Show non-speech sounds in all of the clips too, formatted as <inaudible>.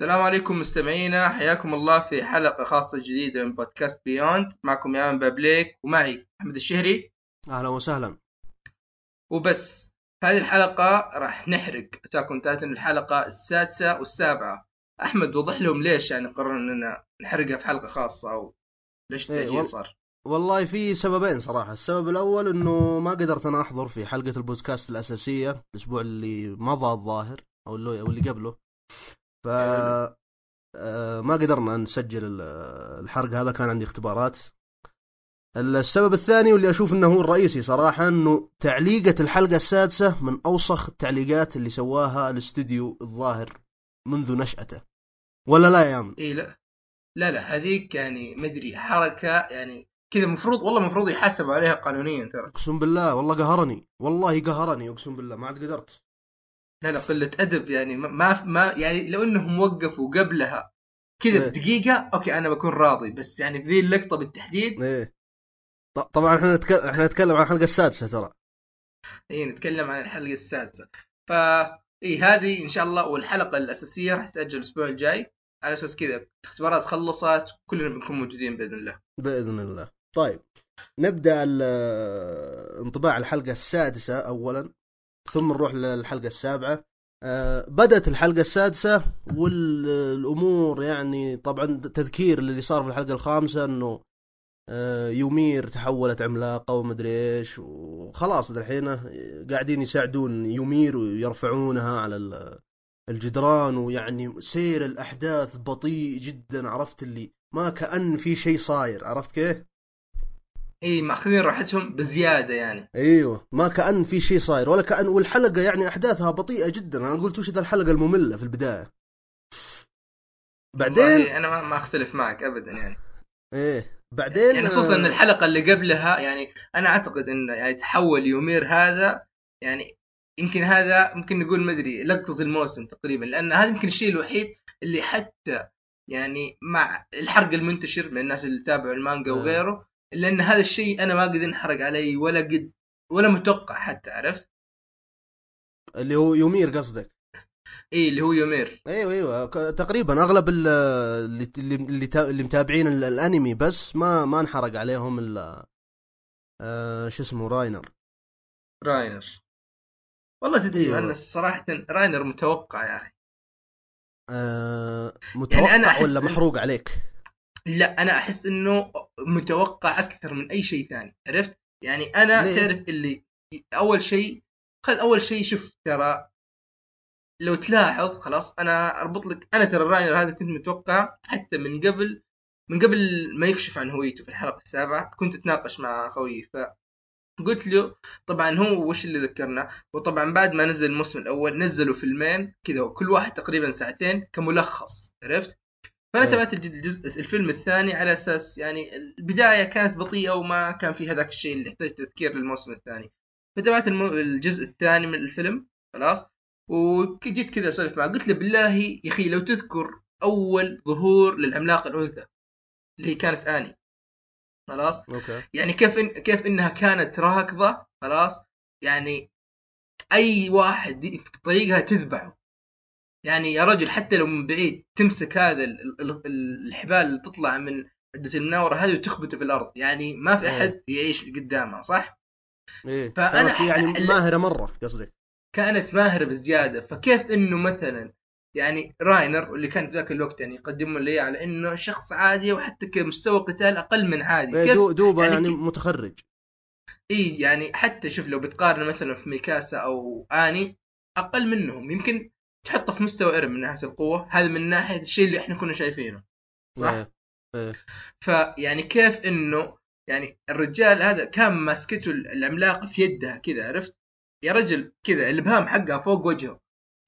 السلام عليكم مستمعينا. حياكم الله في حلقة خاصة جديدة من بودكاست بيوند معكم يا بابليك ومعي أحمد الشهري. أهلا وسهلا. وبس في هذه الحلقة راح نحرق أتاكم تايتن الحلقة السادسة والسابعة. أحمد وضح لهم ليش يعني قررنا أننا نحرقها في حلقة خاصة أو ليش إيه، التأجيل وال- صار؟ والله في سببين صراحة. السبب الأول أنه ما قدرت أنا أحضر في حلقة البودكاست الأساسية الأسبوع اللي مضى الظاهر أو اللي, أو اللي قبله. ف آه، ما قدرنا نسجل ال- الحرق هذا كان عندي اختبارات. السبب الثاني واللي أشوف أنه هو الرئيسي صراحة أنه تعليقة الحلقة السادسة من أوسخ التعليقات اللي سواها الاستوديو الظاهر منذ نشأته. ولا لا يا من إيه لا. لا لا هذيك يعني مدري حركة يعني كذا المفروض والله المفروض يحاسب عليها قانونيا ترى. أقسم بالله والله قهرني والله قهرني أقسم بالله ما عاد قدرت. لا لا قلة أدب يعني ما- ما يعني لو إنهم وقفوا قبلها كذا إيه. بدقيقة أوكي أنا بكون راضي. بس يعني في ذي اللقطة بالتحديد إيه. طبعا إحنا نتكلم إحنا نتكلم عن الحلقة السادسة ترى. اي نتكلم عن الحلقة السادسة. فا اي هذه إن شاء الله والحلقة الأساسية راح تتأجل الأسبوع الجاي. على أساس كذا الاختبارات خلصت كلنا بنكون موجودين بإذن الله. بإذن الله. طيب نبدأ انطباع الحلقة السادسة اولا. ثم نروح للحلقة السابعة آه، بدأت الحلقة السادسة والأمور يعني طبعا تذكير اللي صار في الحلقة الخامسة إنه آه، يومير تحولت عملاقة ومدري إيش وخلاص الحين قاعدين يساعدون يومير ويرفعونها على ال- الجدران ويعني سير الأحداث بطيء جدا عرفت اللي ما كأن في شيء صاير عرفت كيف؟ إي مأخذين راحتهم بزيادة يعني. أيوه ما كأن في شيء صاير ولا كأن والحلقة يعني أحداثها بطيئة جدا. أنا قلت وش ذا الحلقة المملة في البداية؟ بعدين؟ أنا ما, ما أختلف معك ابدا يعني. إيه بعدين؟ يعني خصوصا إن الحلقة اللي قبلها يعني أنا أعتقد إن يعني تحول يومير هذا يعني يمكن هذا ممكن نقول مدري لقطة الموسم تقريبا لأن هذا يمكن الشيء الوحيد اللي حتى يعني مع الحرق المنتشر من الناس اللي تابعوا المانجا آه. وغيره لأن هذا الشيء أنا ما قد انحرق علي ولا قد ولا متوقع حتى عرفت؟ اللي هو يومير قصدك. اي اللي هو يومير. أيوه أيوه. تقريبا أغلب ال- اللي اللي اللي, تا- اللي متابعين ال- الأنمي بس ما ما انحرق عليهم الا آه شو اسمه راينر. راينر. والله تدري أيوة. أنا صراحة راينر متوقع يا أخي. آه متوقع أنا أحس ولا محروق عليك؟ لا أنا أحس إنه متوقع أكثر من أي شيء ثاني عرفت؟ يعني أنا ليه؟ تعرف اللي أول شيء خل أول شيء شوف ترى لو تلاحظ خلاص أنا أربط لك أنا ترى راينر هذا كنت متوقع حتى من قبل من قبل ما يكشف عن هويته في الحلقة السابعة كنت أتناقش مع خويي فقلت له طبعا هو وش اللي ذكرنا؟ وطبعا بعد ما نزل الموسم الأول نزلوا فيلمين كذا وكل واحد تقريبا ساعتين كملخص عرفت؟ فأنا إيه. تابعت الج- الجزء الفيلم الثاني على أساس يعني البداية كانت بطيئة وما كان في هذاك الشيء اللي يحتاج تذكير للموسم الثاني. فتابعت المو... الجزء الثاني من الفيلم خلاص؟ وجيت كذا أسولف معه قلت له بالله يا أخي لو تذكر أول ظهور للعملاق الانثى اللي هي كانت آني. خلاص؟ أوكي. يعني كيف إن... كيف إنها كانت راكضة خلاص؟ يعني أي واحد طريقها تذبحه. يعني يا رجل حتى لو من بعيد تمسك هذا ال- ال- ال- الحبال اللي تطلع من عدة الناورة هذه وتخبطه في الأرض. يعني ما في إيه. أحد يعيش قدامها صح؟ إيه فأنا في يعني ماهرة مرة قصدك. كانت ماهرة بزيادة. فكيف إنه مثلا يعني راينر اللي كان في ذاك الوقت يعني يقدموا لي على إنه شخص عادي وحتى كمستوى قتال أقل من عادي. إيه كيف دو دوبه يعني يعني, متخرج. اي يعني حتى شوف لو بتقارن مثلا في ميكاسا أو آني أقل منهم. يمكن تحطه في مستوى ايرن من ناحية القوة هذا من ناحية الشيء اللي إحنا كنا شايفينه صح إيه. إيه. فيعني كيف إنه يعني الرجال هذا كان ماسكته العملاق في يدها كذا عرفت يا رجل كذا الابهام حقها فوق وجهه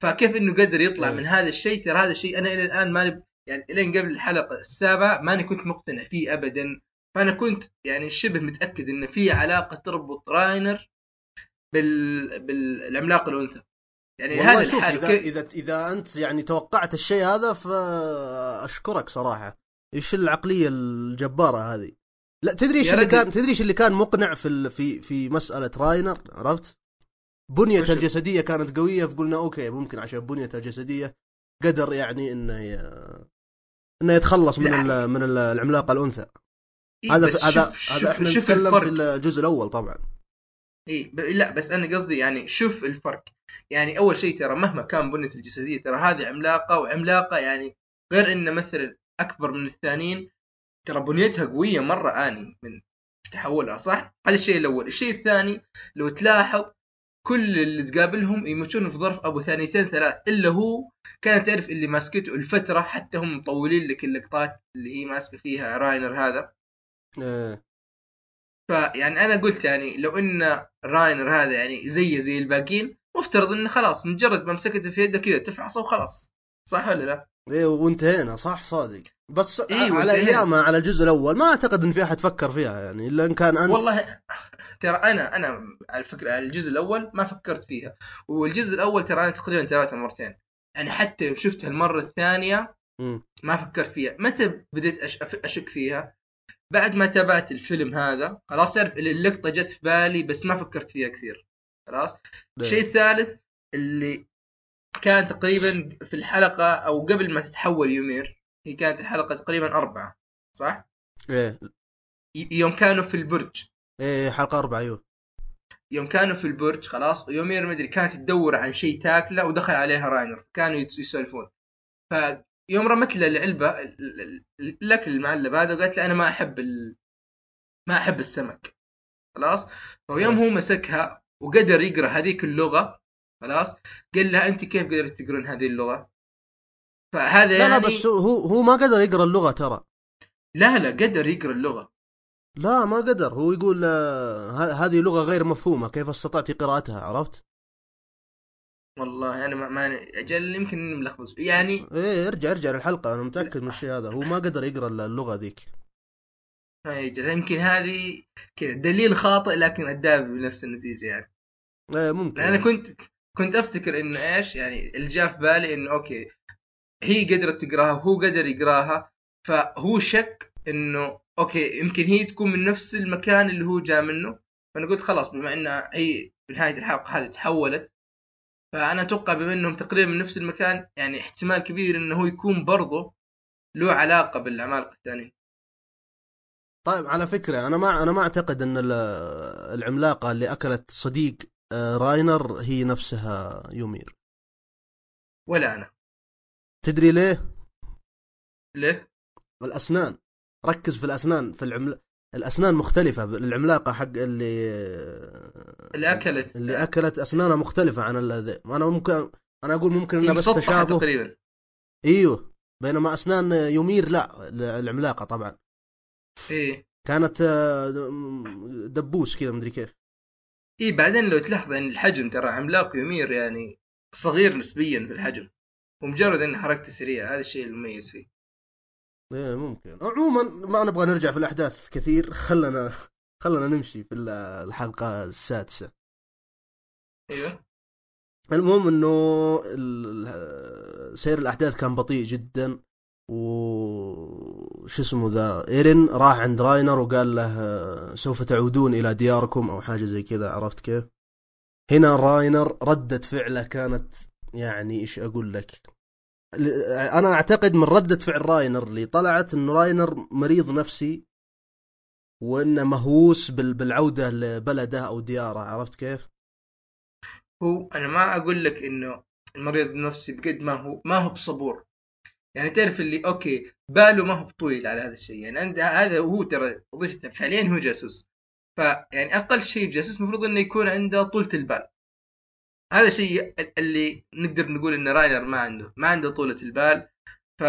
فكيف إنه قدر يطلع إيه. من هذا الشيء ترى هذا الشيء أنا إلى الآن ماني يعني إلين قبل الحلقة السابعة ماني كنت مقتنع فيه ابدا فأنا كنت يعني شبه متأكد إن في علاقة تربط راينر بال... بالعملاق الأنثى يعني هذا شوف إذا كيف- إذا إذا أنت يعني توقعت الشيء هذا فأشكرك صراحة. إيش العقلية الجبارة هذه؟ لا تدري إيش اللي. كان تدري إيش اللي كان مقنع في ال... في في مسألة راينر؟ عرفت؟ بنيته الجسدية كانت قوية فقلنا أوكي ممكن عشان بنيته الجسدية قدر يعني إنه ي... إنه يتخلص من. ال... من ال- العملاقة الأنثى. إيه هذا في... هذا شوف- هذا إحنا شوف نتكلم الفرق. في الجزء الأول طبعا. اي ب... لا بس أنا قصدي يعني شوف الفرق. يعني أول شيء ترى مهما كان بنية الجسدية ترى هذه عملاقة وعملاقة يعني غير إن مثلا أكبر من الثانيين ترى بنيتها قوية مرة آني من تحولها صح؟ هذا الشيء الأول، الشيء الثاني لو تلاحظ كل اللي تقابلهم يموتون في ظرف أبو ثانيتين ثلاث إلا هو كان تعرف اللي ماسكته الفترة حتى هم مطولين لك اللقطات اللي هي ماسكة فيها راينر هذا إيه. فيعني أنا قلت يعني لو إن راينر هذا يعني زيه زي الباقيين مفترض انه خلاص مجرد ما مسكته في يده كذا تفعصه وخلاص. صح ولا لا؟ إيه وانتهينا. صح صادق. بس إيه، على. أيامها على الجزء الأول ما أعتقد إن في أحد فكر فيها يعني إلا إن كان أنت. والله ترى أنا أنا على فكره على الجزء الأول ما فكرت فيها. والجزء الأول ترى أنا تقريبا تابعته مرتين. يعني حتى يوم شفتها المره الثانية. ما فكرت فيها. متى بديت أشك فيها؟ بعد ما تابعت الفيلم هذا خلاص تعرف اللقطة جت في بالي بس ما فكرت فيها كثير. خلاص؟ ليه؟ الشيء الثالث اللي كان تقريبا في الحلقة أو قبل ما تتحول يومير هي كانت الحلقة تقريبا أربعة صح؟ إيه. يوم كانوا في البرج. إيه حلقة أربعة أيوه. يوم كانوا في البرج خلاص؟ يومير مدري كانت تدور عن شيء تاكله ودخل عليها راينر كانوا يسولفون. فيوم رمت له العلبة ال- ال- ال- الأكل المعلب هذا وقالت له أنا ما أحب ال... ما أحب السمك خلاص؟ فيوم هو مسكها وقدر يقرأ هذيك اللغة خلاص؟ قال لها أنت كيف قدرت تقرين هذه اللغة؟ فهذا لا يعني لا بس هو هو ما قدر يقرأ اللغة ترى. لا لا قدر يقرأ اللغة. لا ما قدر. هو يقول آه، هذه لغة غير مفهومة كيف استطعت قراءتها عرفت؟ والله أنا ما, ما أجل يمكن ملخبط يعني إيه ارجع ارجع للحلقة أنا متأكد من الشيء هذا. هو ما قدر يقرأ اللغة ذيك. يجل يمكن هذه كذا دليل خاطئ لكن ادى بنفس النتيجة يعني. إيه ممكن لأن أنا كنت كنت أفتكر انه إيش يعني اللي جاء في بالي إنه أوكي هي قدرت تقراها وهو قدر يقراها فهو شك إنه أوكي يمكن هي تكون من نفس المكان اللي هو جاء منه. فأنا قلت خلاص بما إنها هي في نهاية الحلقة هذه تحولت فأنا أتوقع بما إنهم تقريبا من نفس المكان يعني احتمال كبير إنه هو يكون برضه له علاقة بالعمالقه الثانيين طيب على فكرة أنا ما أنا ما أعتقد إن ال- العملاقة اللي أكلت صديق راينر هي نفسها يومير ولا أنا. تدري ليه؟ ليه؟ الأسنان. ركز في الأسنان في العمل الأسنان مختلفة العملاقة حق اللي اللي أكلت. اللي أكلت أسنانها مختلفة عن ال- أنا ممكن أنا أقول ممكن إنها بس تشابه. تقريبا. إيوه. بينما أسنان يومير لا العملاقة طبعا. إيه. كانت آه، دبوس كذا مدري كيف. إيه بعدين لو تلاحظ إن الحجم ترى عملاق يمير يعني صغير نسبيا في الحجم ومجرد إن حركته سريعة هذا الشيء المميز فيه. إيه ممكن. عموما ما نبغى نرجع في الأحداث كثير خلنا خلنا نمشي في ال- الحلقة السادسة. أيوه. المهم إنه سير الأحداث كان بطيء جدا. و شو اسمه ذا إيرين راح عند راينر وقال له آه، سوف تعودون إلى دياركم أو حاجة زي كذا عرفت كيف؟ هنا راينر ردة فعله كانت يعني إيش أقول لك؟ أنا أعتقد من ردة فعل راينر اللي طلعت انه راينر مريض نفسي وإنه مهووس بال- بالعودة لبلده أو دياره عرفت كيف؟ هو أنا ما أقول لك إنه المريض النفسي بقد ما هو ما هو بصبور يعني تعرف اللي أوكي باله ما هو بطويل على هذا الشيء. يعني عند هذا هو ترى وظيفته فعليا هو جاسوس. فيعني أقل شيء جاسوس المفروض إنه يكون عنده طولة البال. هذا الشيء اللي نقدر نقول إن راينر ما عنده ما عنده طولة البال. ف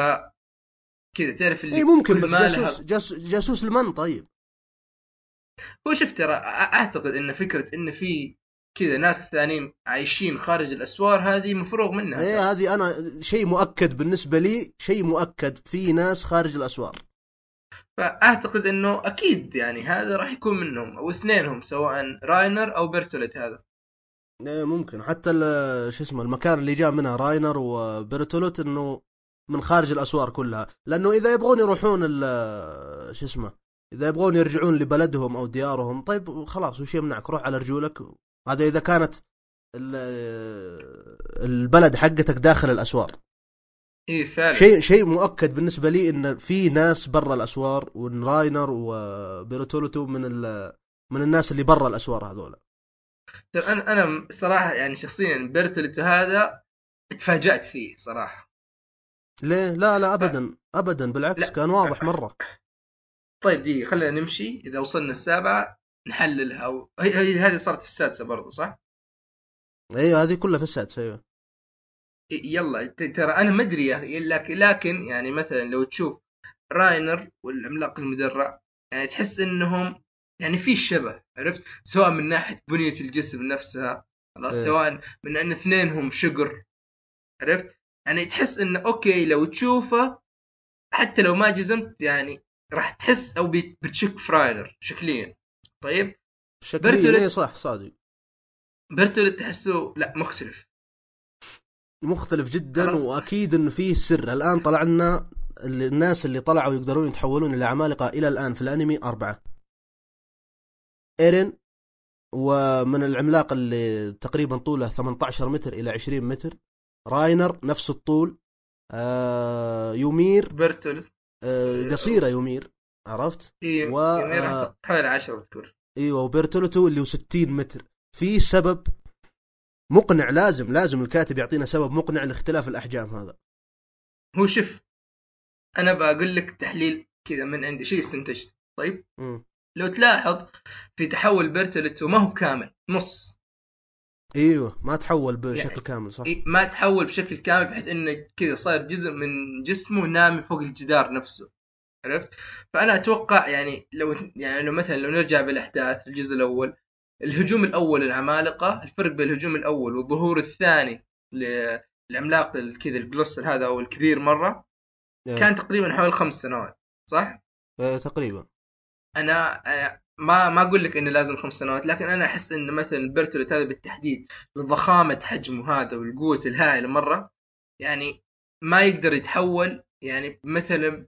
كذا تعرف اللي إي ممكن بس جاسوس لها- جاس جاسوس لمن طيب؟ هو شوف ترى أعتقد إن فكرة إن في كذا ناس ثانيين عايشين خارج الأسوار هذه مفروغ منها. إيه هذه أنا شيء مؤكد بالنسبة لي شيء مؤكد في ناس خارج الأسوار. فأعتقد إنه أكيد يعني هذا راح يكون منهم أو اثنينهم سواء راينر أو بيرتولت هذا. إيه ممكن. حتى شو اسمه المكان اللي جاء منها راينر وبرتولوت إنه من خارج الأسوار كلها. لأنه إذا يبغون يروحون شو اسمه إذا يبغون يرجعون لبلدهم أو ديارهم طيب خلاص وش يمنعك؟ روح على رجولك هذا إذا كانت ال- البلد حقتك داخل الأسوار. اي فعلا. شيء شيء مؤكد بالنسبة لي إن في ناس برا الأسوار وإن راينر وبيرتولتو من. من الناس اللي برا الأسوار هذول. ترى أنا أنا صراحة يعني شخصيا بيرتوليتو هذا تفاجأت فيه صراحة. ليه؟ لا لا ابدا ابدا بالعكس لا. كان واضح مرة. طيب دي خلينا نمشي. إذا وصلنا السابعة نحللها و... هي, هي هذه صارت في السادسة برضو صح؟ أيوه هذه كلها في السادسة أيوه يلا ت- ترى أنا ما أدري يا أخي لكن لكن يعني مثلا لو تشوف راينر والعملاق المدرع يعني تحس إنهم يعني في شبه عرفت سواء من ناحية بنية الجسم نفسها خلاص إيه. سواء من إن اثنينهم شقر عرفت يعني تحس انه أوكي لو تشوفه حتى لو ما جزمت يعني راح تحس أو بت- بتشك في راينر شكليا طيب. شكليا اي صح صادق. بيرتولت تحسه لا مختلف. مختلف جدا خلاص. وأكيد إنه فيه سر. الآن طلع لنا الناس اللي طلعوا يقدرون يتحولون إلى عمالقه إلى الآن في الأنمي أربعة. إيرين ومن العملاق اللي تقريبا طوله 18 متر إلى 20 متر. راينر نفس الطول. آه يومير. بيرتولت آه قصيرة يومير. عرفت؟ اي و- راح آه. تحط حوالي 10 بتكون أيوه وبيرتولوتو اللي هو 60 متر. في سبب مقنع لازم لازم الكاتب يعطينا سبب مقنع لاختلاف الأحجام هذا. هو شوف أنا بقول لك تحليل كذا من عندي. شيء استنتجته طيب؟ مم. لو تلاحظ في تحول بيرتوليتو ما هو كامل نص. إيوه ما تحول بشكل يعني- كامل صح. إيه، ما تحول بشكل كامل بحيث إنه كذا صار جزء من جسمه نامي فوق الجدار نفسه. عرفت فأنا أتوقع يعني لو يعني لو مثلا لو نرجع بالأحداث الجزء الأول الهجوم الأول العمالقة الفرق بين الهجوم الأول والظهور الثاني للعملاق كذا الجلوسر هذا أو الكبير مرة إيه. كان تقريبا حوالي خمس سنوات صح؟ آه تقريبا أنا أنا ما ما أقول لك إنه لازم خمس سنوات لكن أنا أحس إن مثلا بيرتولت هذا بالتحديد لضخامه حجمه هذا والقوة الهائلة مرة يعني ما يقدر يتحول يعني مثلا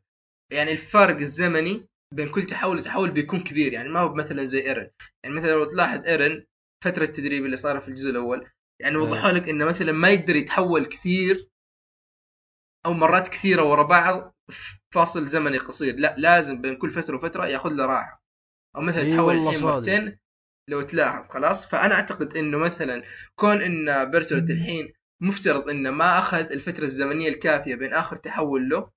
يعني الفارق الزمني بين كل تحول وتحول بيكون كبير. يعني ما هو مثلا زي إيرن. يعني مثلا لو تلاحظ إيرن فترة التدريب اللي صار في الجزء الأول يعني وضحوا لك إنه مثلا ما يقدر يتحول كثير أو مرات كثيرة ورا بعض فاصل زمني قصير. لا لازم بين كل فترة وفترة يأخذ له راحة. أو مثلا إي يتحول والله الحين. مرتين لو تلاحظ خلاص؟ فأنا أعتقد إنه مثلا كون إن بيرتولت الحين مفترض إنه ما أخذ الفترة الزمنية الكافية بين آخر تحول له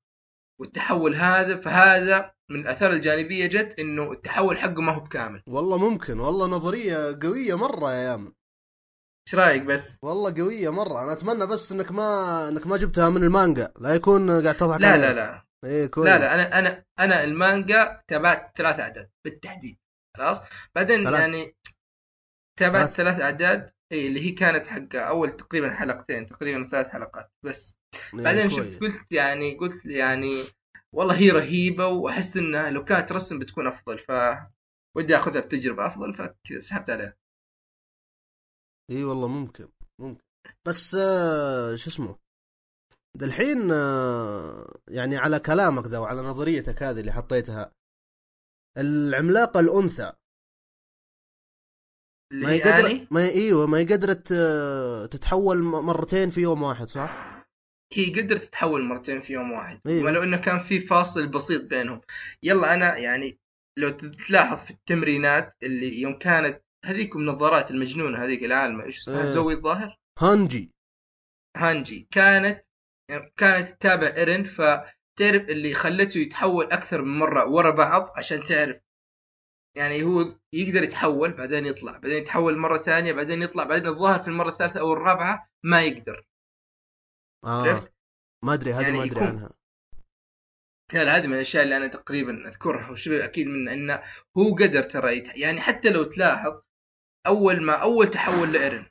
والتحول هذا فهذا من الآثار الجانبية جت إنه التحول حقه ما هو بكامل. والله ممكن والله نظرية قوية مرة يا يامن إيش رأيك بس؟ والله قوية مرة. أنا أتمنى بس إنك ما إنك ما جبتها من المانجا. لا يكون قاعد تضحك لا. لا لا. إيه كويس. لا لا أنا أنا أنا المانجا تابعت ثلاث أعداد بالتحديد. خلاص؟ بعدين ثلاث؟ يعني تابعت ثلاث؟ أعداد اي اللي هي كانت حق أول تقريبا حلقتين تقريبا ثلاث حلقات بس. بعدين. شفت قلت يعني قلت يعني والله هي رهيبة وأحس انها لو كانت رسم بتكون أفضل ف ودي أخذها بتجربة أفضل فكذا سحبت عليها إي والله ممكن ممكن بس آه شو اسمه الحين آه يعني على كلامك ذا وعلى نظريتك هذه اللي حطيتها العملاقة الأنثى اللي ما هي قدرت ما إيوه ما هي قدرت تتحول مرتين في يوم واحد صح؟ هي قدرت تتحول مرتين في يوم واحد. أيوة. ولو إنه كان في فاصل بسيط بينهم. يلا أنا يعني لو تلاحظ في التمرينات اللي يوم كانت هذيك النظارات المجنونة هذيك العالمة إيش اسمها؟ إيه. زوي الظاهر؟ هانجي. هانجي. كانت كانت تتابع ايرن فتعرف اللي خلته يتحول أكثر من مرة ورا بعض عشان تعرف. يعني هو يقدر يتحول بعدين يطلع بعدين يتحول مرة ثانية بعدين يطلع بعدين الظاهر في المرة الثالثة أو الرابعة ما يقدر. آه عرفت؟ ما أدري هذه يعني ما أدري عنها لا هذه من الأشياء اللي أنا تقريبا أذكرها وشبه أكيد من انه هو قدر ترى. يعني حتى لو تلاحظ أول ما أول تحول لإيرن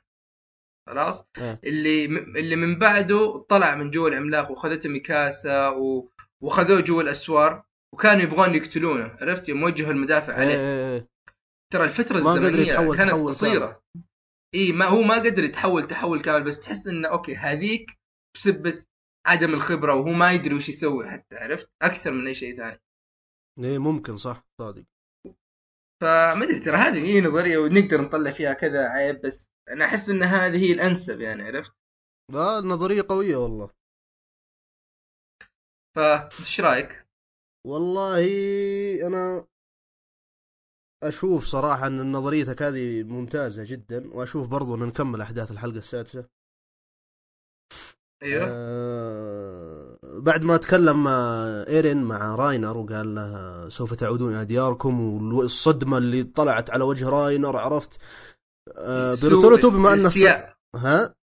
خلاص إيه. اللي. اللي من بعده طلع من جوا العملاق وخذته ميكاسا و... وخذوه جوا الأسوار وكانوا يبغون يقتلونه عرفت يوم وجهوا المدافع إيه عليه إيه. ترى الفترة ما قدر الزمنية يتحول كانت قصيرة اي ما هو ما قدر يتحول تحول كامل بس تحس إنه أوكي هذيك بسبه عدم الخبرة وهو ما يدري وش يسوي حتى عرفت؟ أكثر من أي شيء ثاني. إيه ممكن صح صادق. فما أدري ترى هذه هي نظرية ونقدر نطلع فيها كذا عيب بس أنا أحس إن هذه هي الأنسب يعني عرفت؟ لا نظرية قوية والله. فانت إيش رأيك؟ والله أنا أشوف صراحة إن نظريتك هذه ممتازة جدا وأشوف برضو إن نكمل أحداث الحلقة السادسة. أيوه. آه بعد ما تكلم آه، إيرين مع راينر وقال له سوف تعودون إلى دياركم والصدمه اللي طلعت على وجه راينر عرفت؟ آه بما انه استيعاب. ها؟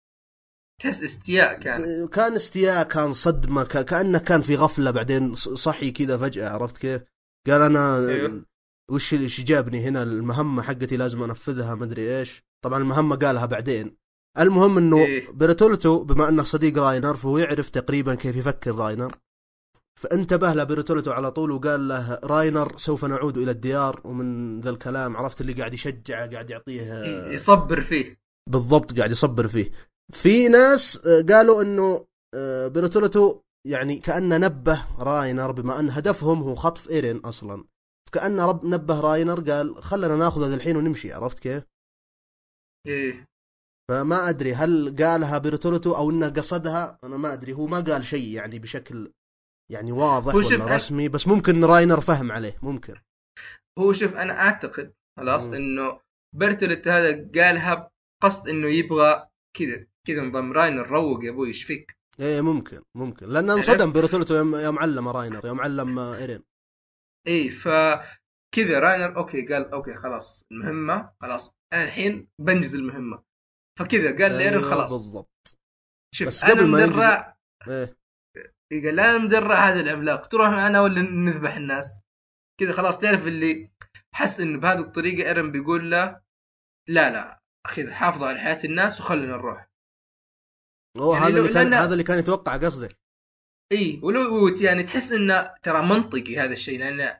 تحس استياء كان. كان استياء كان صدمة ك- كأنه كان في غفلة بعدين صحي كذا فجأة عرفت كيف؟ قال أنا أيوه. وش اللي جابني هنا المهمة حقتي لازم أنفذها مدري إيش. طبعا المهمة قالها بعدين. المهم إنه إيه. بيرتولتو بما إنه صديق راينر فهو يعرف تقريبا كيف يفكر راينر. فانتبه له بيرتولتو على طول وقال له راينر سوف نعود إلى الديار. ومن ذا الكلام عرفت اللي قاعد يشجعه قاعد يعطيه يصبر فيه. بالضبط قاعد يصبر فيه. في ناس آه، قالوا إنه آه، بيرتولتو يعني كأنه نبه راينر بما إن هدفهم هو خطف إيرين أصلا. كأنه رب نبه راينر قال خلنا ناخذ هذا الحين ونمشي. عرفت كيف؟ إيه. فما أدري هل قالها بيرتولتو أو انه قصدها. أنا ما أدري هو ما قال شيء يعني بشكل يعني واضح ولا أنا- رسمي بس ممكن راينر فهم عليه ممكن. هو شوف أنا أعتقد خلاص. إنه برتلت هذا قالها بقصد إنه يبغى كذا كذا نظام راينر روق يا أبوي إيش فيك؟ إيه ممكن ممكن. لأن انصدم بيرتولتو يوم يوم علم راينر يوم علم آه، إيرين. إيه ف كذا راينر okay قال okay خلاص المهمة خلاص أنا الحين بنجز المهمة. فكذا قال لإيرين أيوة خلاص. بالضبط. شوف بس أنا قبل ما مدرع. إيه. إيه قال لا مدرع هذا العملاق. تروح معنا ولا نذبح الناس. كذا خلاص تعرف اللي حس انه بهذه الطريقة ايرن بيقول له لا لا أخي حافظوا على حياة الناس وخلينا نروح. هو يعني هذا اللي كان هذا اللي كان يتوقع قصدك؟ إي ولو يعني تحس إنه ترى منطقي هذا الشيء لأن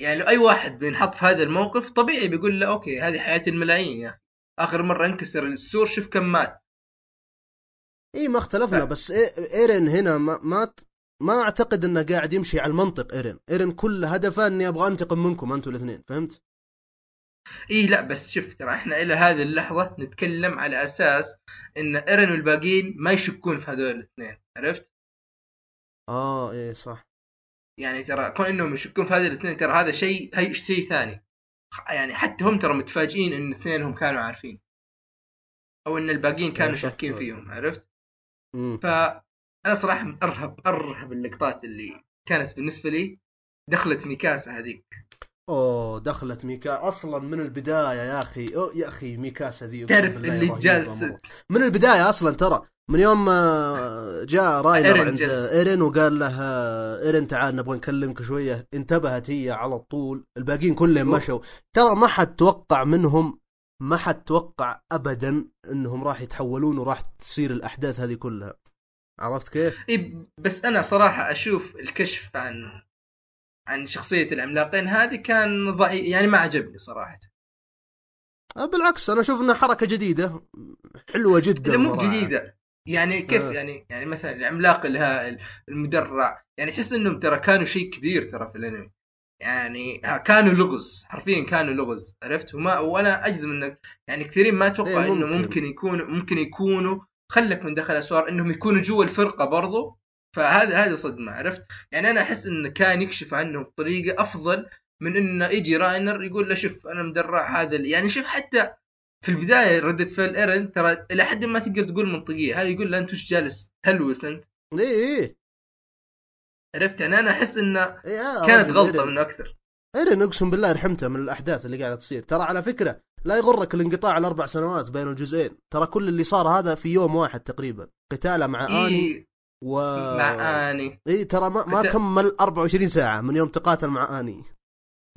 يعني لو أي واحد بينحط في هذا الموقف طبيعي بيقول له okay هذه حياة الملايين. يا أخي آخر مرة انكسر السور شوف كم مات. اي ما اختلفنا ف- بس إي- إيرين هنا ما ما ت- ما أعتقد إنه قاعد يمشي على المنطق إيرين. إيرين كل هدفه إني أبغى أنتقم منكم أنتم الاثنين فهمت؟ اي لا بس شوف ترى إحنا إلى هذه اللحظة نتكلم على أساس إن ايرن والباقيين ما يشكون في هذول الاثنين عرفت؟ آه إيه صح. يعني ترى كون إنهم يشكون في هذول الاثنين ترى هذا شيء هي شيء ثاني. يعني حتى هم ترى متفاجئين إن اثنينهم كانوا عارفين أو إن الباقيين كانوا. شاكين فيهم عرفت؟ مم. فانا صراحة من أرهب أرهب اللقطات اللي كانت بالنسبة لي دخلت ميكاسا هذيك أوه دخلت ميكا أصلا من البداية يا أخي أوه يا أخي ميكاسا ذي تعرف اللي رهيبة جالس مرة. من البداية أصلا ترى من يوم ما جاء راينر عند جلس. إيرين وقال له إيرين تعال نبغى نكلمك شوية انتبهت هي على طول الباقيين كلهم. مشوا ترى ما حد توقع منهم ما حد توقع ابدا إنهم راح يتحولون وراح تصير الأحداث هذه كلها عرفت كيف؟ إيه بس أنا صراحة أشوف الكشف عن عن شخصية العملاقين هذه كان ضعيف يعني ما عجبني صراحة آه، بالعكس أنا أشوف إنها حركة جديدة حلوة جدا لا مو. جديدة يعني كيف آه. يعني يعني مثلا العملاق الهائل المدرع يعني تحس إنهم ترى كانوا شيء كبير ترى في الأنمي يعني ها- كانوا لغز حرفيا كانوا لغز عرفت وما وأنا أجزم انك يعني كثيرين ما أتوقع إيه، إنه ممكن. ممكن يكونوا ممكن يكونوا خلك من دخل اسوار إنهم يكونوا جوا الفرقة برضو فهذا هذه صدمة عرفت؟ يعني أنا أحس انه كان يكشف عنهم بطريقة أفضل من انه يجي راينر يقول له شوف أنا مدرع هذا ال- يعني شوف حتى في البداية ردة فعل ايرن ترى إلى حد ما تقدر تقول منطقية هذا يقول له أنت وش جالس تهلوس أنت؟ إيه إيه. عرفت؟ يعني أنا أحس انه إيه، يا كانت غلطة إيرين- منه أكثر. ايرين أقسم بالله رحمته من الأحداث اللي قاعدة تصير. ترى على فكرة لا يغرك الانقطاع الأربع سنوات بين الجزئين. ترى كل اللي صار هذا في يوم واحد تقريبا. قتاله مع آني. إيه. و مع آني. إي ترى ما, ما كمل 24 ساعة من يوم تقاتل مع آني.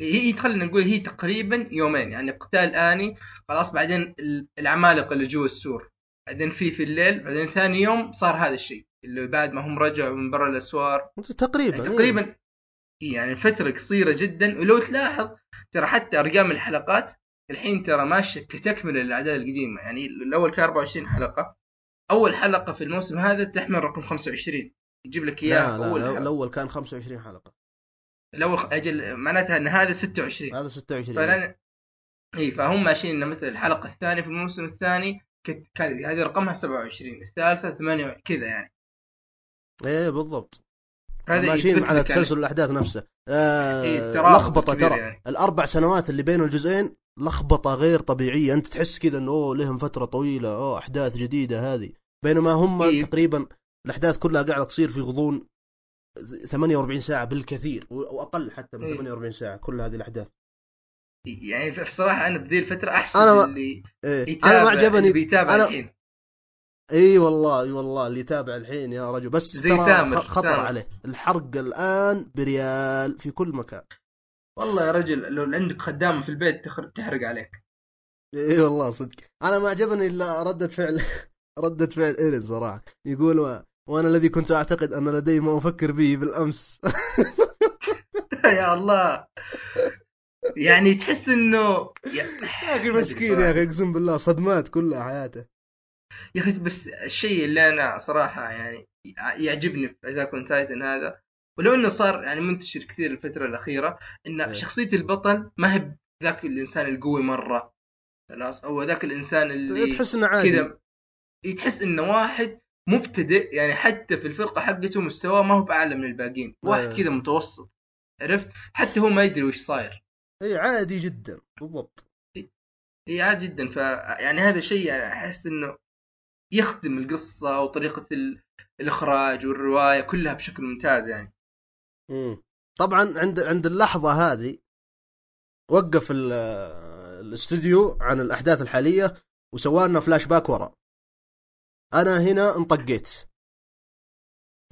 هي خلينا نقول هي تقريبا يومين يعني قتال آني خلاص بعدين ال- العمالقة اللي جوا السور. بعدين في في الليل بعدين ثاني يوم صار هذا الشيء. اللي بعد ما هم رجعوا من برا الأسوار. تقريبا يعني إيه. تقريبا يعني فتره قصيرة جدا. ولو تلاحظ ترى حتى أرقام الحلقات الحين ترى ماشيه كتكمله للاعداد القديمة. يعني الأول كان 24 حلقة. أول حلقة في الموسم هذا تحمل رقم 25 يجيب لك لا, أول لا حلقة. الأول كان 25 حلقة. الأول أجل معناتها إن هذا 26 هذا 26 فلان اي فهم ماشيين إن مثلا الحلقة الثانية في الموسم الثاني كت... هذه رقمها 27 الثالثة 28 كذا يعني. إيه بالضبط. هذا ماشيين على تسلسل الأحداث نفسه. آه إيه، لخبطة ترى. يعني. الأربع سنوات اللي بين الجزئين لخبطة غير طبيعية أنت تحس كذا إنه أوه لهم فترة طويلة أوه أحداث جديدة هذه بينما هم إيه. تقريبا الأحداث كلها قاعدة تصير في غضون 48 ساعة بالكثير أو أقل حتى من إيه. 48 ساعة كل هذه الأحداث يعني بصراحه أنا بذي الفترة أحسن أنا ما- اللي إيه. يتابع أنا ما عجبني اللي بيتابع أنا- الحين إي والله إي والله اللي يتابع الحين يا رجل بس زي سامر، خطر سامر. عليه الحرق الآن بريال في كل مكان والله يا رجل لو عندك خدامة في البيت تخر- تحرق عليك. إي والله صدق. أنا ما عجبني إلا ردة فعل <laughs> ردة فعل ايرين صراحة. يقول و... وأنا الذي كنت أعتقد أن لدي ما أفكر به بالأمس. <laughs> يا الله. يعني تحس إنه يا <laughs> أخي مسكين يا أخي أقسم بالله صدمات كلها حياته. يا أخي بس الشيء اللي أنا صراحة يعني يعجبني في Attack on Titan هذا ولو إنه صار يعني منتشر كثير الفترة الأخيرة إن إيه. شخصية البطل ما هي ذاك الإنسان القوي مرة. خلاص؟ أو ذاك الإنسان اللي تحس إنه عادي. كذا. تحس إنه واحد مبتدئ يعني حتى في الفرقة حقته مستواه ما هو بأعلى من الباقيين. واحد إيه. كذا متوسط. عرفت؟ حتى هو ما يدري وش صاير. إي عادي جدا. بالضبط. هي عادي جدا. ف يعني هذا شيء يعني أحس إنه يخدم القصة وطريقة ال... الإخراج والرواية كلها بشكل ممتاز يعني. مم. طبعا عند عند اللحظة هذه وقف ال- الاستوديو عن الأحداث الحالية وسوى لنا فلاش باك ورا. أنا هنا انطقيت.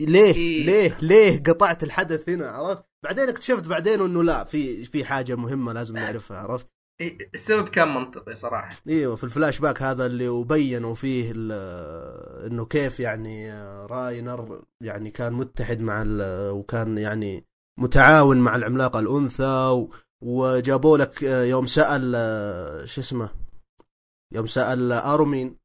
ليه؟ إيه. ليه؟ ليه قطعت الحدث هنا؟ عرفت؟ بعدين اكتشفت بعدين إنه لا في في حاجة مهمة لازم نعرفها عرفت؟ السبب كان منطقي صراحة. إيوه في الفلاش باك هذا اللي وبينوا فيه إنه كيف يعني راينر يعني كان متحد مع وكان يعني متعاون مع العملاقه الأنثى و- وجابوا لك يوم سأل شو اسمه؟ يوم سأل أرمين.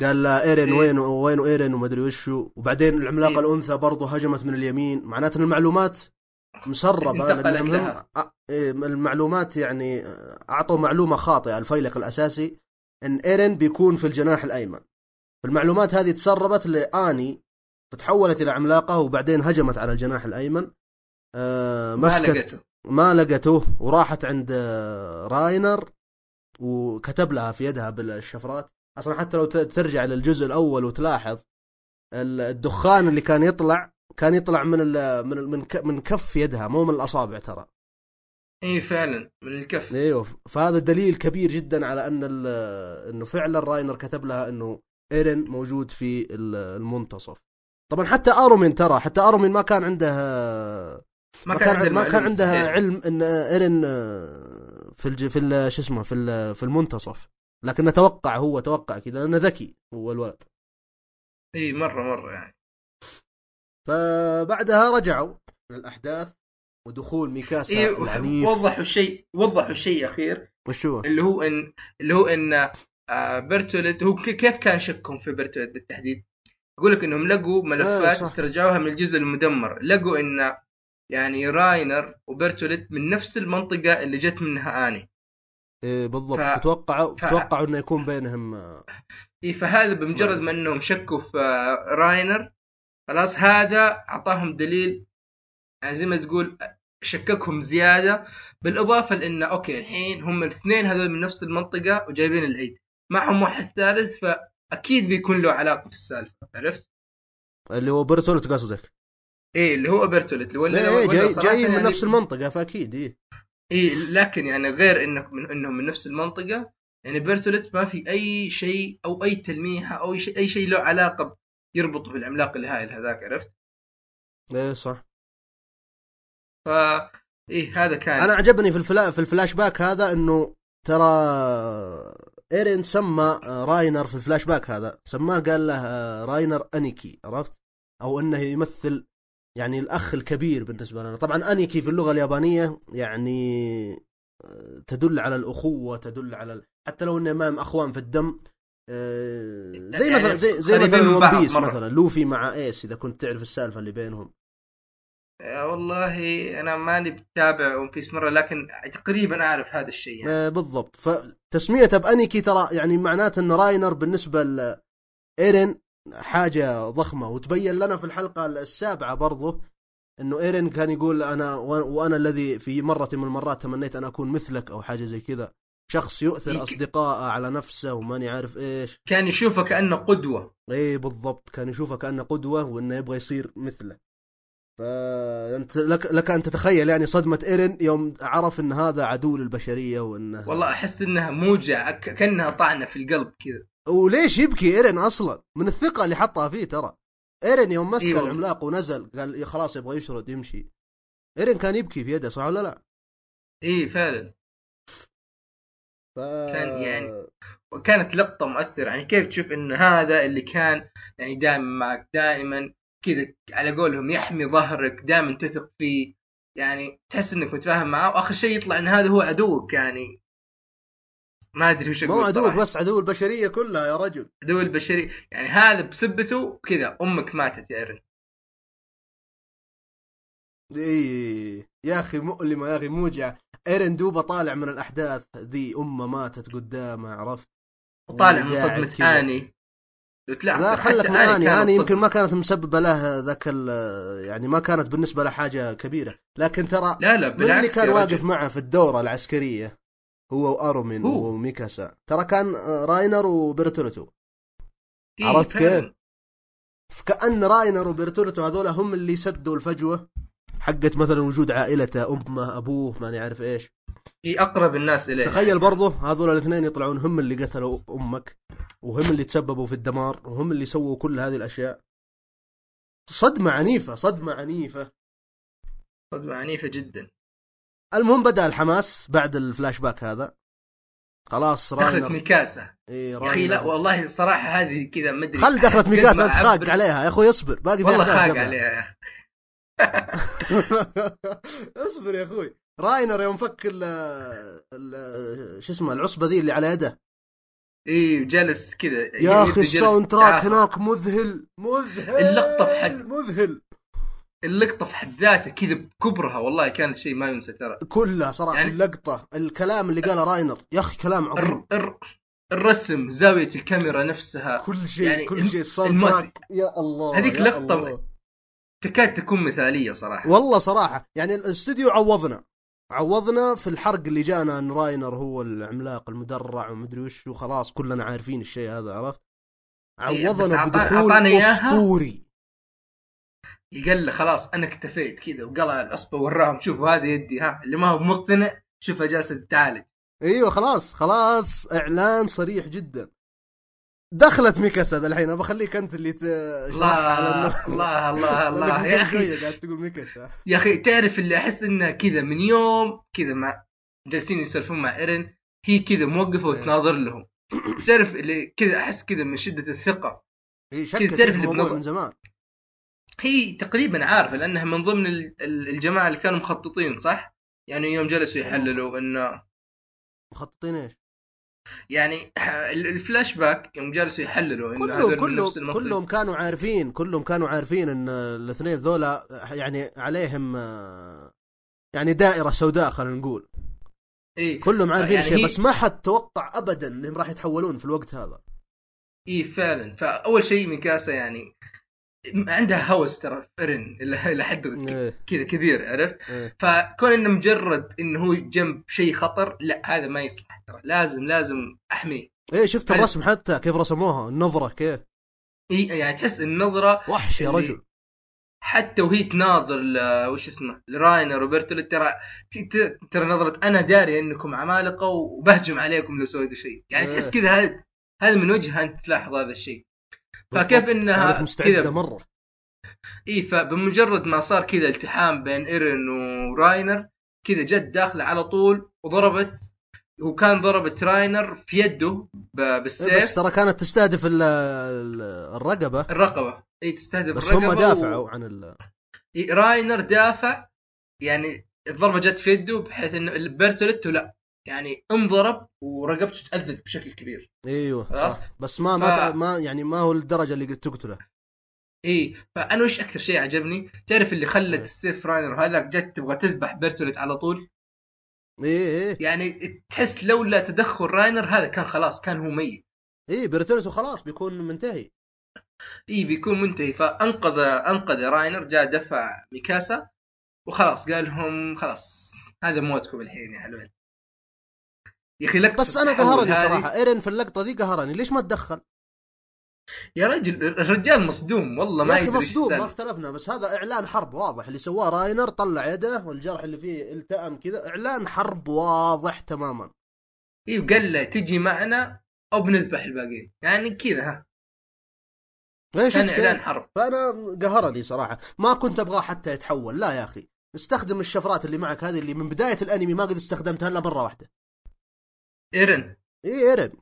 قال له إيرين إيه. وين وين إيرين وما أدري وشو. وبعدين العملاقه إيه. الأنثى برضه هجمت من اليمين. معناته المعلومات مسربه لانهم لها. إيه، المعلومات يعني أعطوا معلومة خاطئة الفيلق الأساسي إن إيرين بيكون في الجناح الأيمن. المعلومات هذه تسربت لآني فتحولت إلى عملاقة وبعدين هجمت على الجناح الأيمن. آه ما مسكت لقيته. ما لقته وراحت عند آه، راينر وكتب لها في يدها بالشفرات. أصلا حتى لو ترجع للجزء الأول وتلاحظ ال- الدخان اللي كان يطلع كان يطلع من ال من ال من ك- من كف يدها مو من الأصابع ترى. اي فعلا من الكف. أيوه فهذا دليل كبير جدا على أن ال- إنه فعلا راينر كتب لها إنه ايرين موجود في ال- المنتصف. طبعا حتى آرمين ترى حتى آرمين ما كان عنده ما كان عنده ما كان عندها الصحيحة. علم إن ايرين آه، في الج... في ال- شو اسمه في ال- في المنتصف. لكن توقع هو توقع كذا لأنه ذكي هو الولد. اي مرة مرة يعني. فبعدها رجعوا للاحداث ودخول ميكاسا إيه العنيف وضحوا شيء وضحوا شيء أخير وش هو؟ اللي هو إن اللي هو إن آه، بيرتولت هو كيف كان شكهم في بيرتولت بالتحديد؟ يقول لك إنهم لقوا آه، ملفات صح. استرجعوها من الجزء المدمر، لقوا إن يعني راينر وبرتولت من نفس المنطقة اللي جت منها آني. إيه بالضبط ف- فتوقعوا ف- فتوقعوا إنه يكون بينهم آه، إيه فهذا بمجرد. ما إنهم شكوا في آه، راينر خلاص هذا أعطاهم دليل يعني زي ما تقول شككهم زيادة بالإضافة لأن okay الحين هم الاثنين هذول من نفس المنطقة وجايبين العيد. معهم واحد ثالث فأكيد بيكون له علاقة في السالفة عرفت؟ اللي هو بيرتولت قصدك. إيه اللي هو بيرتولت اللي ولا إيه ولا جاي جاي من يعني نفس المنطقة فأكيد إيه. إيه لكن يعني غير إنك من إنهم من نفس المنطقة يعني بيرتولت ما في أي شيء أو أي تلميحة أو أي شيء أي شيء له علاقة يربطه بالعملاق الهائل هذاك عرفت؟ إيه صح. ف إيه هذا كان. أنا عجبني في الفلا في الفلاش باك هذا إنه ترى إيرين سمى راينر في الفلاش باك هذا. سماه قال له راينر 兄貴 عرفت؟ أو إنه يمثل يعني الأخ الكبير بالنسبة لنا. طبعا 兄貴 في اللغة اليابانية يعني آه، تدل على الأخوة تدل على حتى لو إنه ما هم أخوان في الدم آه، زي يعني مثلا زي زي مثلا One Piece مرة. مثلا لوفي مع ايس إذا كنت تعرف السالفة اللي بينهم آه، والله أنا ماني بتابع One Piece مرة لكن تقريبا أعرف هذا الشيء يعني. آه، بالضبط فتسميته ب 兄貴 ترى يعني معناته إن راينر بالنسبة لايرين حاجة ضخمة وتبين لنا في الحلقة السابعة برضه إنه إيرين كان يقول أنا وأنا الذي في مرة من المرات تمنيت أن أكون مثلك أو حاجة زي كذا شخص يؤثر يك- اصدقائه على نفسه وماني عارف إيش. كان يشوفه كأنه قدوة. اي بالضبط. كان يشوفه كأنه قدوة وإنه يبغى يصير مثله. فانت لك لك أن تتخيل يعني صدمة إيرين يوم عرف إن هذا عدو للبشرية وانه والله أحس إنها موجع ك- كأنها طعنة في القلب كذا. وليش يبكي إيرين أصلا؟ من الثقة اللي حطها فيه ترى. إيرين يوم مسك أيوة. العملاق ونزل قال خلاص يبغى يشرد يمشي. إيرين كان يبكي في يده صح ولا لا؟ إي فعلا. ف... كان يعني- وكانت لقطة مؤثرة يعني كيف تشوف إن هذا اللي كان يعني دائما معك دائما كذا على قولهم يحمي ظهرك دائما تثق فيه يعني تحس إنك متفاهم معاه وآخر شيء يطلع إن هذا هو عدوك يعني. ما أدري وش مو عدوك. بس عدو البشرية كلها يا رجل. عدو البشري يعني هذا بسبته كذا أمك ماتت يا ايرن اي يا أخي مؤلمة يا أخي موجعه إيرين دوبه طالع من الأحداث ذي أمة ماتت قدامه عرفت وطالع من صدمة. آني لا خلك من آني آني يمكن. ما كانت مسببة له ذاك ال- يعني ما كانت بالنسبة له حاجة كبيرة لكن ترى لا لا من بالعكس اللي كان واقف. معه في الدورة العسكرية هو وأرومين هو. وميكاسا ترى كان راينر وبرتولتو إيه، عرفت. كيف؟ فكأن راينر وبرتولتو هذول هم اللي سدوا الفجوة حقت مثلا وجود عائلته امه أبوه ماني عارف إيش. هي أقرب الناس إليه. تخيل برضو هذول الاثنين يطلعون هم اللي قتلوا أمك وهم اللي تسببوا في الدمار وهم اللي سووا كل هذه الأشياء. صدمة عنيفة صدمة عنيفة. صدمة عنيفة جدا. المهم بدأ الحماس بعد الفلاش باك هذا. خلاص دخلت راينر ميكاسا. إيه يا أخي لا والله صراحة هذه كذا ما أدري. خل دخلت <laughs> ميكاسا انت خاق عليها يا أخوي اصبر باقي في والله خاق. عليها. يا. <laughs> اصبر يا أخوي. راينر يوم فك ال شو اسمه العصبة ذي اللي على يده. إيه جلس كذا يا أخي ال soundtrack. هناك مذهل مذهل اللقطة في حد- مذهل. اللقطة في حد ذاتها كذا بكبرها والله كانت شيء ما ينسى ترى. كلها صراحة يعني- اللقطة الكلام اللي قاله راينر. يا أخي كلام عظيم. الر... الر... الرسم زاوية الكاميرا نفسها. كل شيء يعني كل شيء. ال soundtrack يا الله هذيك يا لقطة الله. تكاد تكون مثالية صراحة. والله صراحة يعني الاستوديو عوضنا. عوضنا في الحرق اللي جانا إن راينر هو العملاق المدرع ومدري وش وخلاص كلنا عارفين الشيء هذا عرفت؟ إيه، عوضنا بدخول. أسطوري. قال له خلاص أنا اكتفيت كذا وقلع العصبة وراهم شوفوا هذه يدي ها اللي ما هو مقتنع شوفها جالسة تتعالج. أيوه خلاص خلاص إعلان صريح جدا. دخلت ميكاسا الحين بخليك أنت اللي على الله الله <laughs> الله الله يا أخي قاعد تقول ميكاسا يا أخي تعرف اللي أحس إنه كذا من يوم كذا مع جالسين يسولفون مع إيرن هي كذا موقفة إيه. وتناظر لهم <clears throat> تعرف اللي كذا أحس كذا من شدة الثقة هي شكت تعرف اللي بنظر- من زمان هي تقريبا عارفة لأنها من ضمن ال- ال- الجماعة اللي كانوا مخططين صح؟ يعني يوم جلسوا يحللوا إنه مخططين إيش؟ يعني <clears throat> ال- الفلاش باك يوم جلسوا يحللوا إنه كلهم هذول من كلهم نفس المخرج. كلهم كانوا عارفين كلهم كانوا عارفين إن الاثنين ذولا يعني عليهم آه، يعني دائرة سوداء خلينا نقول. إيه كلهم عارفين يعني شيء هي- بس ما حد توقع ابدا إنهم راح يتحولون في الوقت هذا. إيه فعلا. فأول شيء ميكاسا يعني عندها هوس ترى فرن <laughs> إلى حد إيه. كذا كبير عرفت؟ إيه. فكون إنه مجرد إنه هو جنب شيء خطر لا هذا ما يصلح ترى لازم لازم أحميه إيه شفت الرسم حتى كيف رسموها النظرة كيف إيه يعني تحس النظرة وحش يا رجل حتى وهي تناظر وش اسمه لراينر وبرتولت ترى ترى نظرة أنا داري إنكم عمالقة وبهجم عليكم لو سويتوا شيء يعني إيه. تحس كذا هذا هذا من وجهها أنت تلاحظ هذا الشيء فكيف. إنها كانت مستعدة كذا- مرة. إي فبمجرد ما صار كذا التحام بين ايرن وراينر كذا جت داخلة على طول وضربت وكان ضربت راينر في يده ب- إيه بس بالسيف ترى كانت تستهدف ال- ال- الرقبة. الرقبة. إي تستهدف بس الرقبة هم و- دافعوا عن ال... إيه، راينر دافع يعني الضربة جت في يده بحيث إنه بيرتوليتو لا. يعني انضرب ورقبته تاذت بشكل كبير. أيوه؟ صح. بس ما ما, ف- ما يعني ما هو الدرجة اللي تقتله. إي فأنا وش أكثر شيء عجبني؟ تعرف اللي خلت إيه. السيف راينر وهذاك جت تبغى تذبح بيرتوليت على طول؟ إيه إيه يعني تحس لولا تدخل راينر هذا كان خلاص كان هو ميت. إيه بيرتوليتو خلاص بيكون منتهي. إي بيكون منتهي. فأنقذ أنقذ راينر جاء دفع ميكاسا وخلاص قال لهم خلاص هذا موتكم الحين يا حلوين. يا أخي لقطة بس أنا قهرني صراحة. إيرين في اللقطة ذي قهرني. ليش ما تدخل؟ يا رجل الرجال مصدوم والله ما يا أخي يدري مصدوم ما. اختلفنا بس هذا إعلان حرب واضح. اللي سواه راينر طلع يده والجرح اللي فيه التئم كذا. إعلان حرب واضح تماما. اي وقال له تجي معنا أو بنذبح الباقيين. يعني كذا ها. ليش كان شفت إعلان؟ حرب. فأنا قهرني صراحة. ما كنت أبغاه حتى يتحول. لا يا أخي. استخدم الشفرات اللي معك هذه اللي من بداية الأنمي ما قد استخدمتها إلا مرة واحدة. إيرن. اي ايرين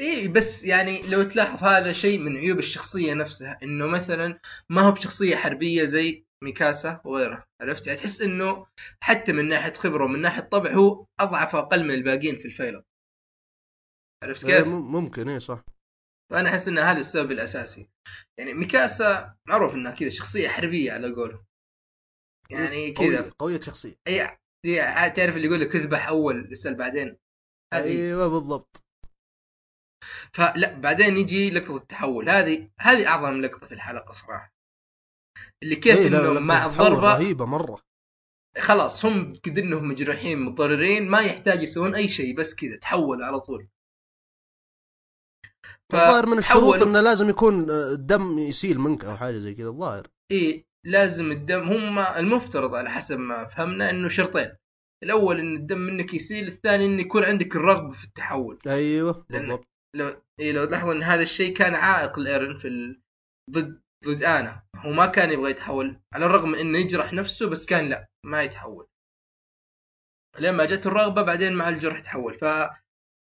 اي بس يعني لو تلاحظ هذا شيء من عيوب الشخصية نفسها إنه مثلا ما هو بشخصية حربية زي ميكاسا وغيره عرفت؟ يعني تحس إنه حتى من ناحية خبرة ومن ناحية طبع هو أضعف واقل من الباقيين في الفيلم. عرفت إيه، كيف؟ مم- ممكن اي صح. فأنا أحس إن هذا السبب الأساسي. يعني ميكاسا معروف إنها كذا شخصية حربية على قوله يعني كذا. قوية, قوية شخصية. اي هي- تعرف اللي يقول لك اذبح أول اسأل بعدين. هذه أيوه بالضبط. فلا بعدين يجي لقطة التحول. هذه هذه أعظم لقطة في الحلقة صراحة. اللي كيف إيه، إنه مع الضربة رهيبة مرة. خلاص هم قد إنهم مجروحين متضررين ما يحتاج يسوون أي شيء بس كذا تحول على طول. الظاهر من الشروط إنه لازم يكون آه، الدم يسيل منك أو حاجة زي كذا الظاهر. إيه لازم الدم هم المفترض على حسب ما فهمنا إنه شرطين. الأول إن الدم منك يسيل الثاني إن يكون عندك الرغبة في التحول. أيوه بالضبط. لو إيه لو تلاحظ إن هذا الشيء كان عائق لإيرن في ال... ضد ضد آني. هو ما كان يبغى يتحول على الرغم إنه يجرح نفسه بس كان لا ما يتحول. لما جت الرغبة بعدين مع الجرح تحول. ف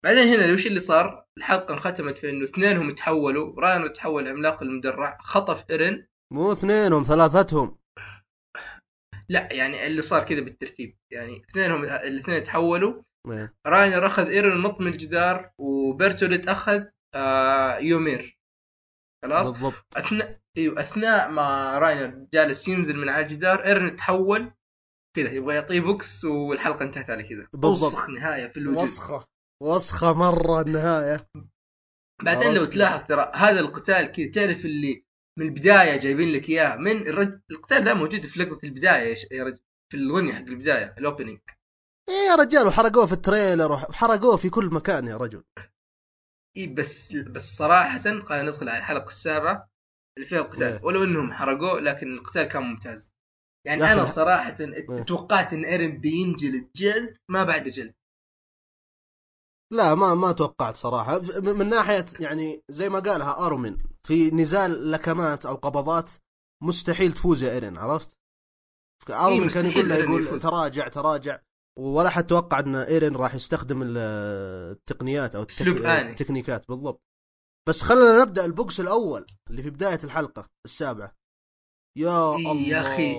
بعدين هنا وش اللي صار؟ الحلقة انختمت في إنه اثنينهم تحولوا. راينر تحول عملاق المدرع خطف إيرن. مو اثنينهم ثلاثتهم. لا يعني اللي صار كذا بالترتيب. يعني اثنينهم الاثنين تحولوا. إيه. راينر أخذ ايرن ونط من الجدار وبرتوليت أخذ آه يومير. خلاص؟ بالضبط. أثناء إيوه أثناء ما راينر جالس ينزل من على الجدار ايرن تحول. كذا يبغى يعطيه بوكس والحلقة انتهت على كذا. بالضبط. اوسخ نهاية في الوجود. وسخة. وسخة مرة النهاية. بعدين لو. تلاحظ ترى هذا القتال كذا تعرف اللي من البداية جايبين لك اياه من الرج... القتال ده موجود في لقطة البداية يا رجل في الاغنيه حق البداية ال opening إيه يا رجال وحرقوه في ال trailer وحرقوه في كل مكان يا رجل. إي بس بس صراحة خلينا ندخل على الحلقة السابعة اللي فيها القتال. إيه. ولو إنهم حرقوه لكن القتال كان ممتاز. يعني أنا صراحة إيه. توقعت إن إيرن بينجلد جلد ما بعد جلد. لا ما ما توقعت صراحة. ف- من من ناحية يعني زي ما قالها ارمين في نزال لكمات أو قبضات مستحيل تفوز يا إيرين عرفت؟ ارمين كان مستحيل يقول له يقول. تراجع تراجع. ولا حد توقع إن إيرين راح يستخدم ال- التقنيات أو التك... التكنيكات بالضبط. بس خلينا نبدأ البوكس الأول اللي في بداية الحلقة السابعة. يا إيه الله يا أخي.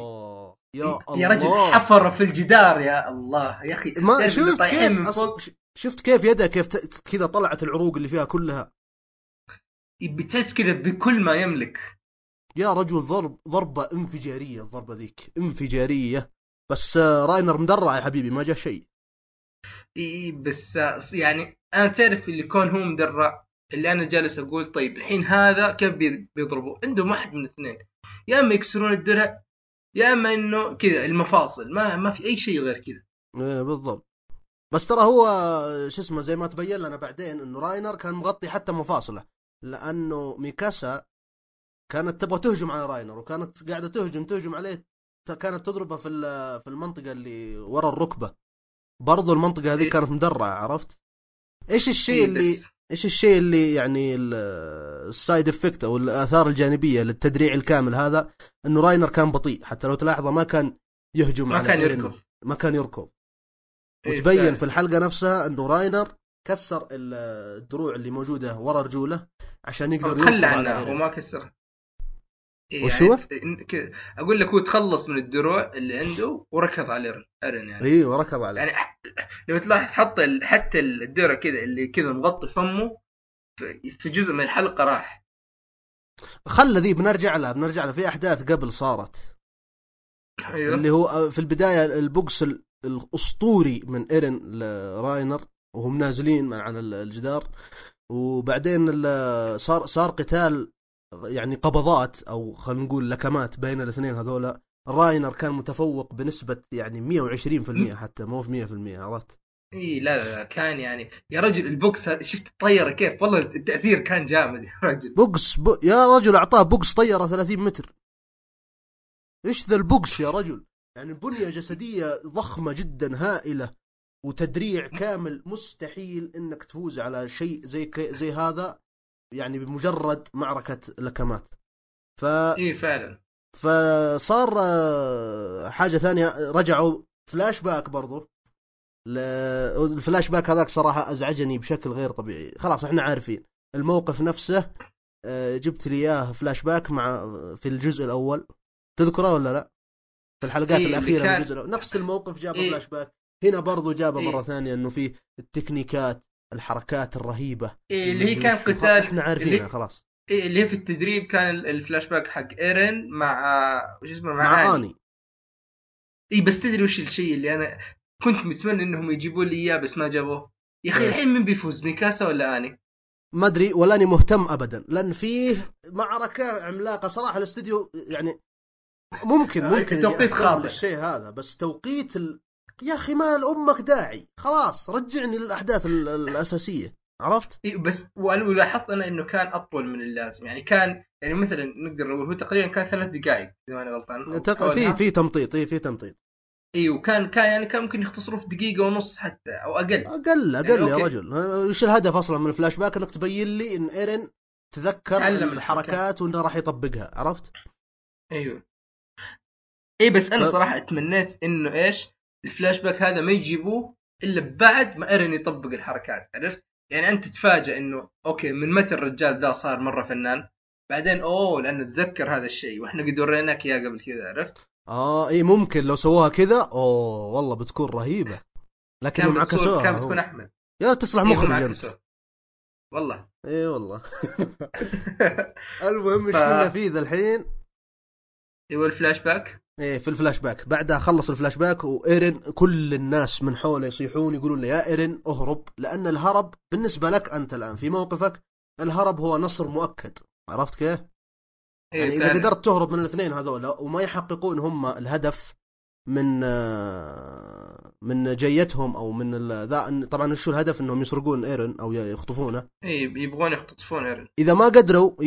يا الله. يا رجل حفر في الجدار يا الله. يا أخي ما شفت كيف؟ أص... شفت كيف يده كيف ت... كذا طلعت العروق اللي فيها كلها؟ بتحس كذا بكل ما يملك. يا رجل ضرب ضربة انفجارية الضربة ذيك انفجارية. بس آه، راينر مدرع يا حبيبي ما جاء شيء. إي بس آه، يعني أنا تعرف اللي كون هو مدرع اللي أنا جالس أقول طيب الحين هذا كيف بي- بيضربوا عندهم واحد من الاثنين يا إما يكسرون الدرع يا إما إنه كذا المفاصل ما ما في أي شيء غير كذا. إيه بالضبط. بس ترى هو آه، شو اسمه زي ما تبين لنا بعدين إنه راينر كان مغطي حتى مفاصله. لأنه ميكاسا كانت تبغى تهجم على راينر وكانت قاعدة تهجم تهجم عليه كانت تضربه في في المنطقة اللي ورا الركبة برضو المنطقة هذه إيه. كانت مدرعة عرفت إيش الشيء إيه اللي إيش الشيء اللي يعني ال- ال side effect أو الآثار الجانبية للتدريع الكامل هذا إنه راينر كان بطيء حتى لو تلاحظه ما كان يهجم ما على كان. يركض ما كان يركض إيه وتبين. في الحلقة نفسها إنه راينر كسر ال- الدروع اللي موجودة ورا رجوله عشان يقدر تخلى عنها. وما كسرها. إيه وش يعني أقول لك هو تخلص من الدروع اللي عنده وركض على ايرن يعني. أيوه ركض عليه. يعني لو تلاحظ حط حتى الدرع كذا اللي كذا مغطي فمه في- جزء من الحلقة راح. خلى ذي بنرجع لها بنرجع لها في أحداث قبل صارت. أيوه. اللي هو في البداية البوكس ال- الأسطوري من إيرن لراينر وهم نازلين من على ال- الجدار. وبعدين صار صار قتال يعني قبضات أو خلينا نقول لكمات بين الاثنين هذولا. راينر كان متفوق بنسبة يعني 120% حتى مو في 100% عرفت؟ إي لا لا لا كان يعني يا رجل البوكس شفت الطيارة كيف؟ والله التأثير كان جامد يا رجل. بوكس ب... يا رجل أعطاه بوكس طيارة 30 متر. إيش ذا البوكس يا رجل؟ يعني بنية جسدية ضخمة جدا هائلة. وتدريع كامل مستحيل إنك تفوز على شيء زي زي هذا يعني بمجرد معركة لكمات ف اي فعلا فصار آه، حاجة ثانية رجعوا فلاش باك برضو. الفلاش باك هذاك صراحة أزعجني بشكل غير طبيعي خلاص إحنا عارفين الموقف نفسه آه، جبت لي إياه فلاش باك مع في الجزء الأول تذكره ولا لا؟ في الحلقات إيه، الأخيرة من الجزء الأول. نفس الموقف جابه إيه. فلاش باك هنا برضو جابه إيه. مرة ثانية إنه في ال techniques الحركات الرهيبة إيه اللي هي كان. قتال إحنا عارفينها اللي, خلاص إيه اللي هي في التدريب كان ال- الفلاش باك حق إيرن مع وش اسمه مع, مع آني. آني اي بس تدري وش الشيء اللي أنا كنت متمنى إنهم يجيبوا لي إياه بس ما جابوه يا أخي إيه. الحين من بيفوز ميكاسا ولا آني؟ ما أدري ولاني مهتم ابدا لأن فيه معركة عملاقة صراحة الاستديو يعني ممكن آه، ممكن أهتم خاطئ. للشيء هذا بس توقيت ال... يا أخي ما لأمك داعي. خلاص رجعني للأحداث ال- الأساسية. عرفت؟ إيه بس ولاحظت أنا إنه كان أطول من اللازم. يعني كان يعني مثلا نقدر نقول هو تقريبا كان ثلاث دقائق إذا ماني غلطان. تق... في في تمطيط اي في تمطيط. اي وكان كان يعني كان ممكن يختصروه في دقيقة ونص حتى أو أقل. أقل أقل يعني يا okay. رجل. وش الهدف أصلا من الفلاش باك؟ إنك تبين لي إن ايرن تذكر الحركات. وإنه راح يطبقها. عرفت؟ أيوه اي بس أنا ف- صراحة اتمنيت إنه إيش؟ الفلاش باك هذا ما يجيبوه إلا بعد ما إيرن يطبق الحركات عرفت؟ يعني أنت تتفاجئ إنه okay من متى الرجال ذا صار مرة فنان بعدين أوه لأنه تذكر هذا الشيء وإحنا قد وريناك إياه قبل كذا عرفت؟ آه إي ممكن لو سووها كذا أوه والله بتكون رهيبة. لكنهم كان عكسوها كان. بتكون أحمد. يا تصلح إيه، مخرج انت. والله. إي والله. <laughs> المهم إيش ف- كنا فيه ذا الحين؟ أيوه الفلاش باك. إيه في الفلاش باك بعدها خلص الفلاش باك وإيرن كل الناس من حوله يصيحون يقولون له يا إيرن اهرب لأن الهرب بالنسبة لك أنت الآن في موقفك الهرب هو نصر مؤكد عرفت كيف؟ إيه يعني إذا. قدرت تهرب من الاثنين هذولا وما يحققون هم الهدف من آه، من جيتهم أو من ذا طبعا شو الهدف إنهم يسرقون إيرن أو يخطفونه. إي يبغون يختطفون إيرن. إذا ما قدروا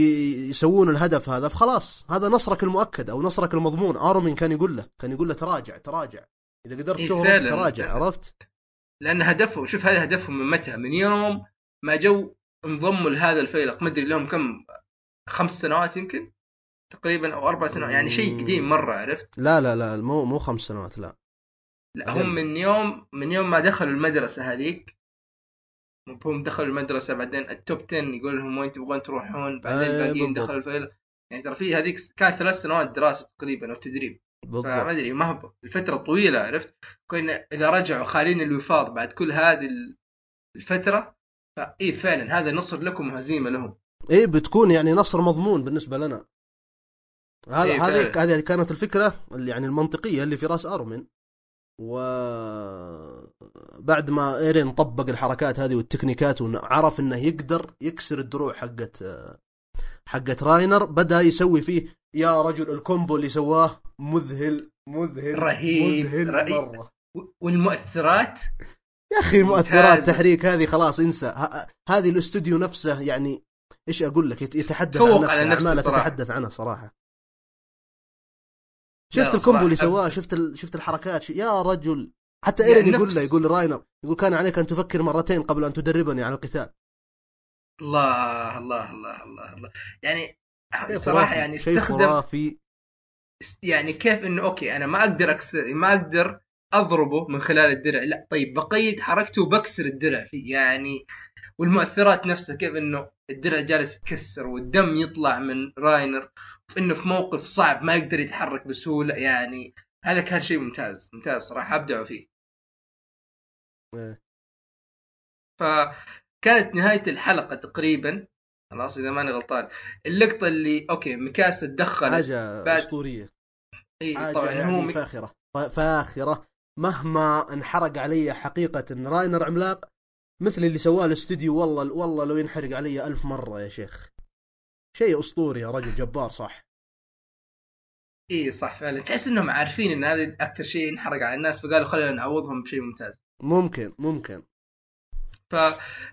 يسوون الهدف هذا فخلاص هذا نصرك المؤكد أو نصرك المضمون. أرمين كان يقول له كان يقول له تراجع تراجع. إذا قدرت إيه تهرب فعلاً. تراجع عرفت؟ لأن هدفهم شوف هذا هدفهم من متى؟ من يوم ما جو انضموا لهذا الفيلق. ما أدري لهم كم خمس سنوات يمكن؟ تقريبا أو أربع سنوات يعني شيء قديم مرة عرفت؟ لا لا لا مو مو خمس سنوات لا. لا. هم من يوم من يوم ما دخلوا المدرسة هذيك هم دخلوا المدرسة بعدين التوب 10 يقول لهم وين تبغون تروحون بعدين الباقيين بالضبط. دخلوا الفيلق يعني ترى في هذيك كانت ثلاث سنوات دراسة تقريبا أو تدريب. فما بالضبط أدري ما هو الفترة طويلة عرفت؟ كنا إذا رجعوا خاليين الوفاض بعد كل هذه الفترة فاي فعلا هذا نصر لكم وهزيمة لهم. إيه بتكون يعني نصر مضمون بالنسبة لنا. هذا إيه هذه. هذه كانت الفكرة اللي يعني المنطقية اللي في راس أرمين و بعد ما إيرين طبق الحركات هذه وال techniques وعرف إنه يقدر يكسر الدروع حقت حقت راينر بدأ يسوي فيه يا رجل ال combo اللي سواه مذهل مذهل رهيب، مذهل رهيب. مرة والمؤثرات يا أخي مؤثرات ممتازة. تحريك هذه خلاص انسى ه- هذه الاستوديو نفسه يعني إيش أقول لك يت- يتحدث عن نفسه على نفسه أعماله. تتحدث عنها صراحة شفت ال combo اللي سواه شفت ال... شفت الحركات يا رجل. حتى يعني ايرين يقول نفس- له يقول راينر يقول كان عليك أن تفكر مرتين قبل أن تدربني على القتال. الله الله الله الله الله. يعني صراحة يعني شيء استخدم خرافي. يعني كيف إنه أوكي أنا ما أقدر اكسر ما أقدر أضربه من خلال الدرع. لا طيب بقيد حركته وبكسر الدرع فيه. يعني والمؤثرات نفسها كيف إنه الدرع جالس يتكسر والدم يطلع من راينر. إنه في موقف صعب ما يقدر يتحرك بسهولة يعني هذا كان شيء ممتاز ممتاز صراحة أبدعوا فيه. إيه. فكانت نهاية الحلقة تقريبا خلاص إذا ماني غلطان اللقطة اللي okay ميكاسا تدخل حاجة بعد- أسطورية. إيه طبعا هو يعني ميك... فاخره فاخرة. مهما انحرق علي حقيقة إن راينر عملاق مثل اللي سواه الاستوديو والله والله لو ينحرق علي ألف مرة يا شيخ. شيء أسطوري يا رجل جبار صح؟ إي صح فعلا. تحس إنهم عارفين إن هذا أكثر شيء انحرق على الناس فقالوا خلينا نعوضهم بشيء ممتاز. ممكن ممكن. ف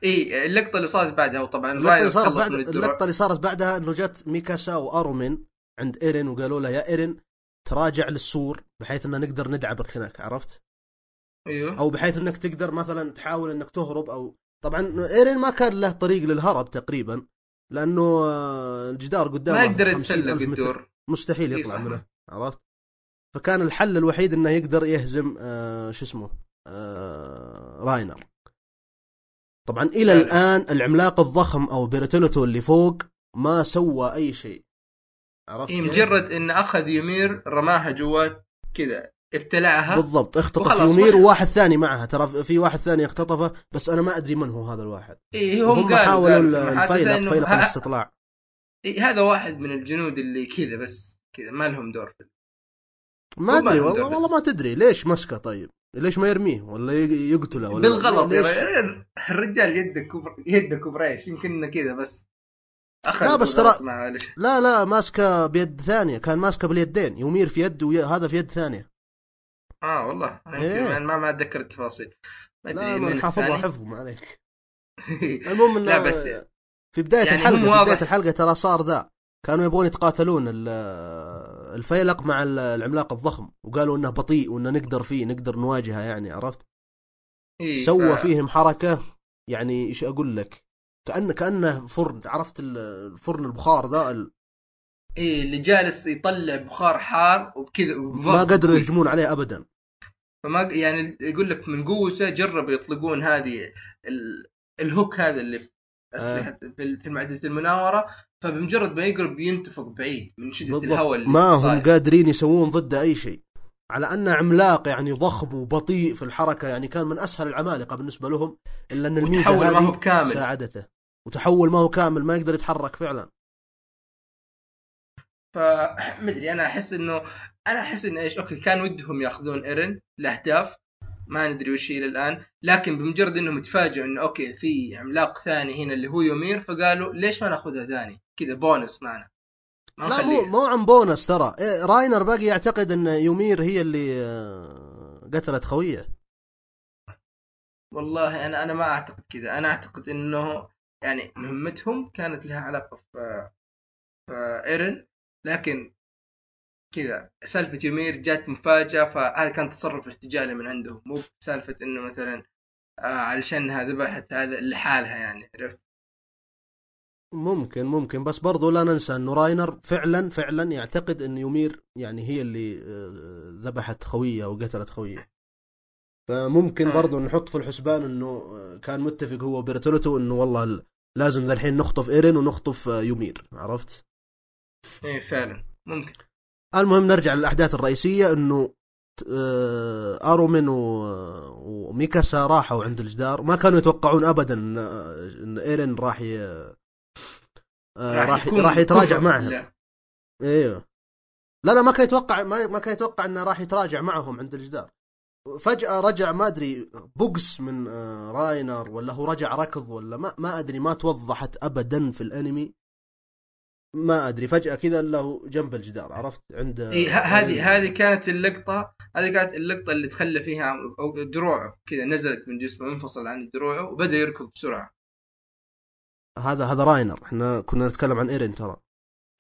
إي اللقطة اللي صارت بعدها وطبعا اللقطة اللي صارت بعد. اللقطة اللي صارت بعدها إنه جت ميكاسا وارومين عند إيرين وقالوا له يا إيرين تراجع للسور بحيث إن نقدر ندعبك هناك عرفت؟ أيوه. أو بحيث إنك تقدر مثلا تحاول إنك تهرب أو طبعا إيرين ما كان له طريق للهرب تقريبا. لأنه آه، الجدار قدامه ما يقدر 50,000 يتسلق. الدور مستحيل إي يطلع. منه عرفت؟ فكان الحل الوحيد إنه يقدر يهزم آه شو اسمه آه راينر طبعا إلى فعلا. الآن العملاق الضخم أو بيرتلوتو اللي فوق ما سوى أي شيء عرفت كيف؟ مجرد إن أخذ يمير رماها جوات كذا ابتلعها. بالضبط اختطف يومير وواحد ثاني معها ترى في واحد ثاني اختطفه بس أنا ما أدري من هو هذا الواحد. اي هم, هم قالوا حاولوا الفيلق فيلق الاستطلاع. إيه هذا واحد من الجنود اللي كذا بس كذا ما لهم دور في ما أدري والله. والله ما تدري ليش مسكه طيب؟ ليش ما يرميه؟ ولا يقتله ولا بالغلط ليش؟ رجل. الرجال يده كبر يده كبريش يمكن كذا بس أخذ لا، بس ترى- لا لا ماسكه بيد ثانية كان ماسكه باليدين يومير في يد وهذا في يد ثانية. آه والله أنا إيه. ما ما أتذكر التفاصيل. ما أدري من حافظها. حفظ ما عليك. <laughs> المهم انه لا بس في بداية يعني الحلقة في بداية الحلقة ترى صار ذا. كانوا يبغون يتقاتلون ال- الفيلق مع ال- العملاق الضخم وقالوا إنه بطيء وإنه نقدر فيه نقدر نواجهه يعني عرفت؟ إيه سوى ف- فيهم حركة يعني إيش أقول لك؟ كانه كأنه فرن عرفت ال- الفرن البخار ذا ال- إيه اللي جالس يطلع بخار حار وبكذا ما قدروا يهجمون عليه ابدا. فما يعني يقول لك من قوته جربوا يطلقون هذه ال... الهوك هذا اللي في أسلحة في في المعدة المناورة. فبمجرد ما يقرب ينتفض بعيد من شدة الهواء اللي ما هم صاير. قادرين يسوون ضده أي شيء. على انه عملاق يعني ضخم وبطيء في الحركة يعني كان من أسهل العمالقة بالنسبة لهم إلا أن الميزة وتحول ما هذه هو كامل. ساعدته. وتحول ما هو كامل ما يقدر يتحرك فعلا. فمدري <coughs> أنا أحس إنه أنا أحس انه إيش okay كان ودهم ياخذون إيرن لأهداف ما ندري وش هي الان لكن بمجرد إنهم يتفاجئوا إنه okay في عملاق ثاني هنا اللي هو يومير فقالوا ليش ما ناخذها ثاني؟ كذا بونس معنا. ما لا مو مو عن بونس ترى. إيه راينر باقي يعتقد إن يومير هي اللي آه، قتلت خويه. والله أنا أنا ما أعتقد كذا. أنا أعتقد إنه يعني مهمتهم كانت لها علاقة في إيرن لكن كذا سالفة يومير جات مفاجأة فهذا كان تصرف ارتجالي من عندهم. مو سالفه إنه مثلا آه علشانها ذبحت هذا لحالها يعني عرفت؟ ممكن ممكن. بس برضو لا ننسى إنه راينر فعلا فعلا يعتقد إن يومير يعني هي اللي آه، ذبحت خوية وقتلت خوية. فممكن آه. برضو نحط في الحسبان إنه آه، كان متفق هو وبيرتولتو إنه والله ال- لازم ذا الحين نخطف إيرين ونخطف يومير عرفت؟ إيه فعلا. ممكن. المهم نرجع للأحداث الرئيسية إنه آه، أرمين و- وميكاسا راحوا عند الجدار. ما كانوا يتوقعون ابدا إن إيرين راح ي... آه، راح راح يتراجع معهم. إيوه. لا لا ما كان يتوقع ما, ما كان يتوقع إنه راح يتراجع معهم عند الجدار. فجأة رجع ما أدري box من آه، راينر ولا هو رجع ركض ولا ما ما أدري ما توضحت ابدا في الأنمي. ما أدري فجأة كذا هو جنب الجدار عرفت؟ عند إي هذه هذه كانت اللقطة هذه كانت اللقطة اللي تخلى فيها أو دروعه كذا نزلت من جسمه انفصل عن دروعه وبدأ يركض بسرعة. هذا هذا راينر إحنا كنا نتكلم عن إيرين ترى.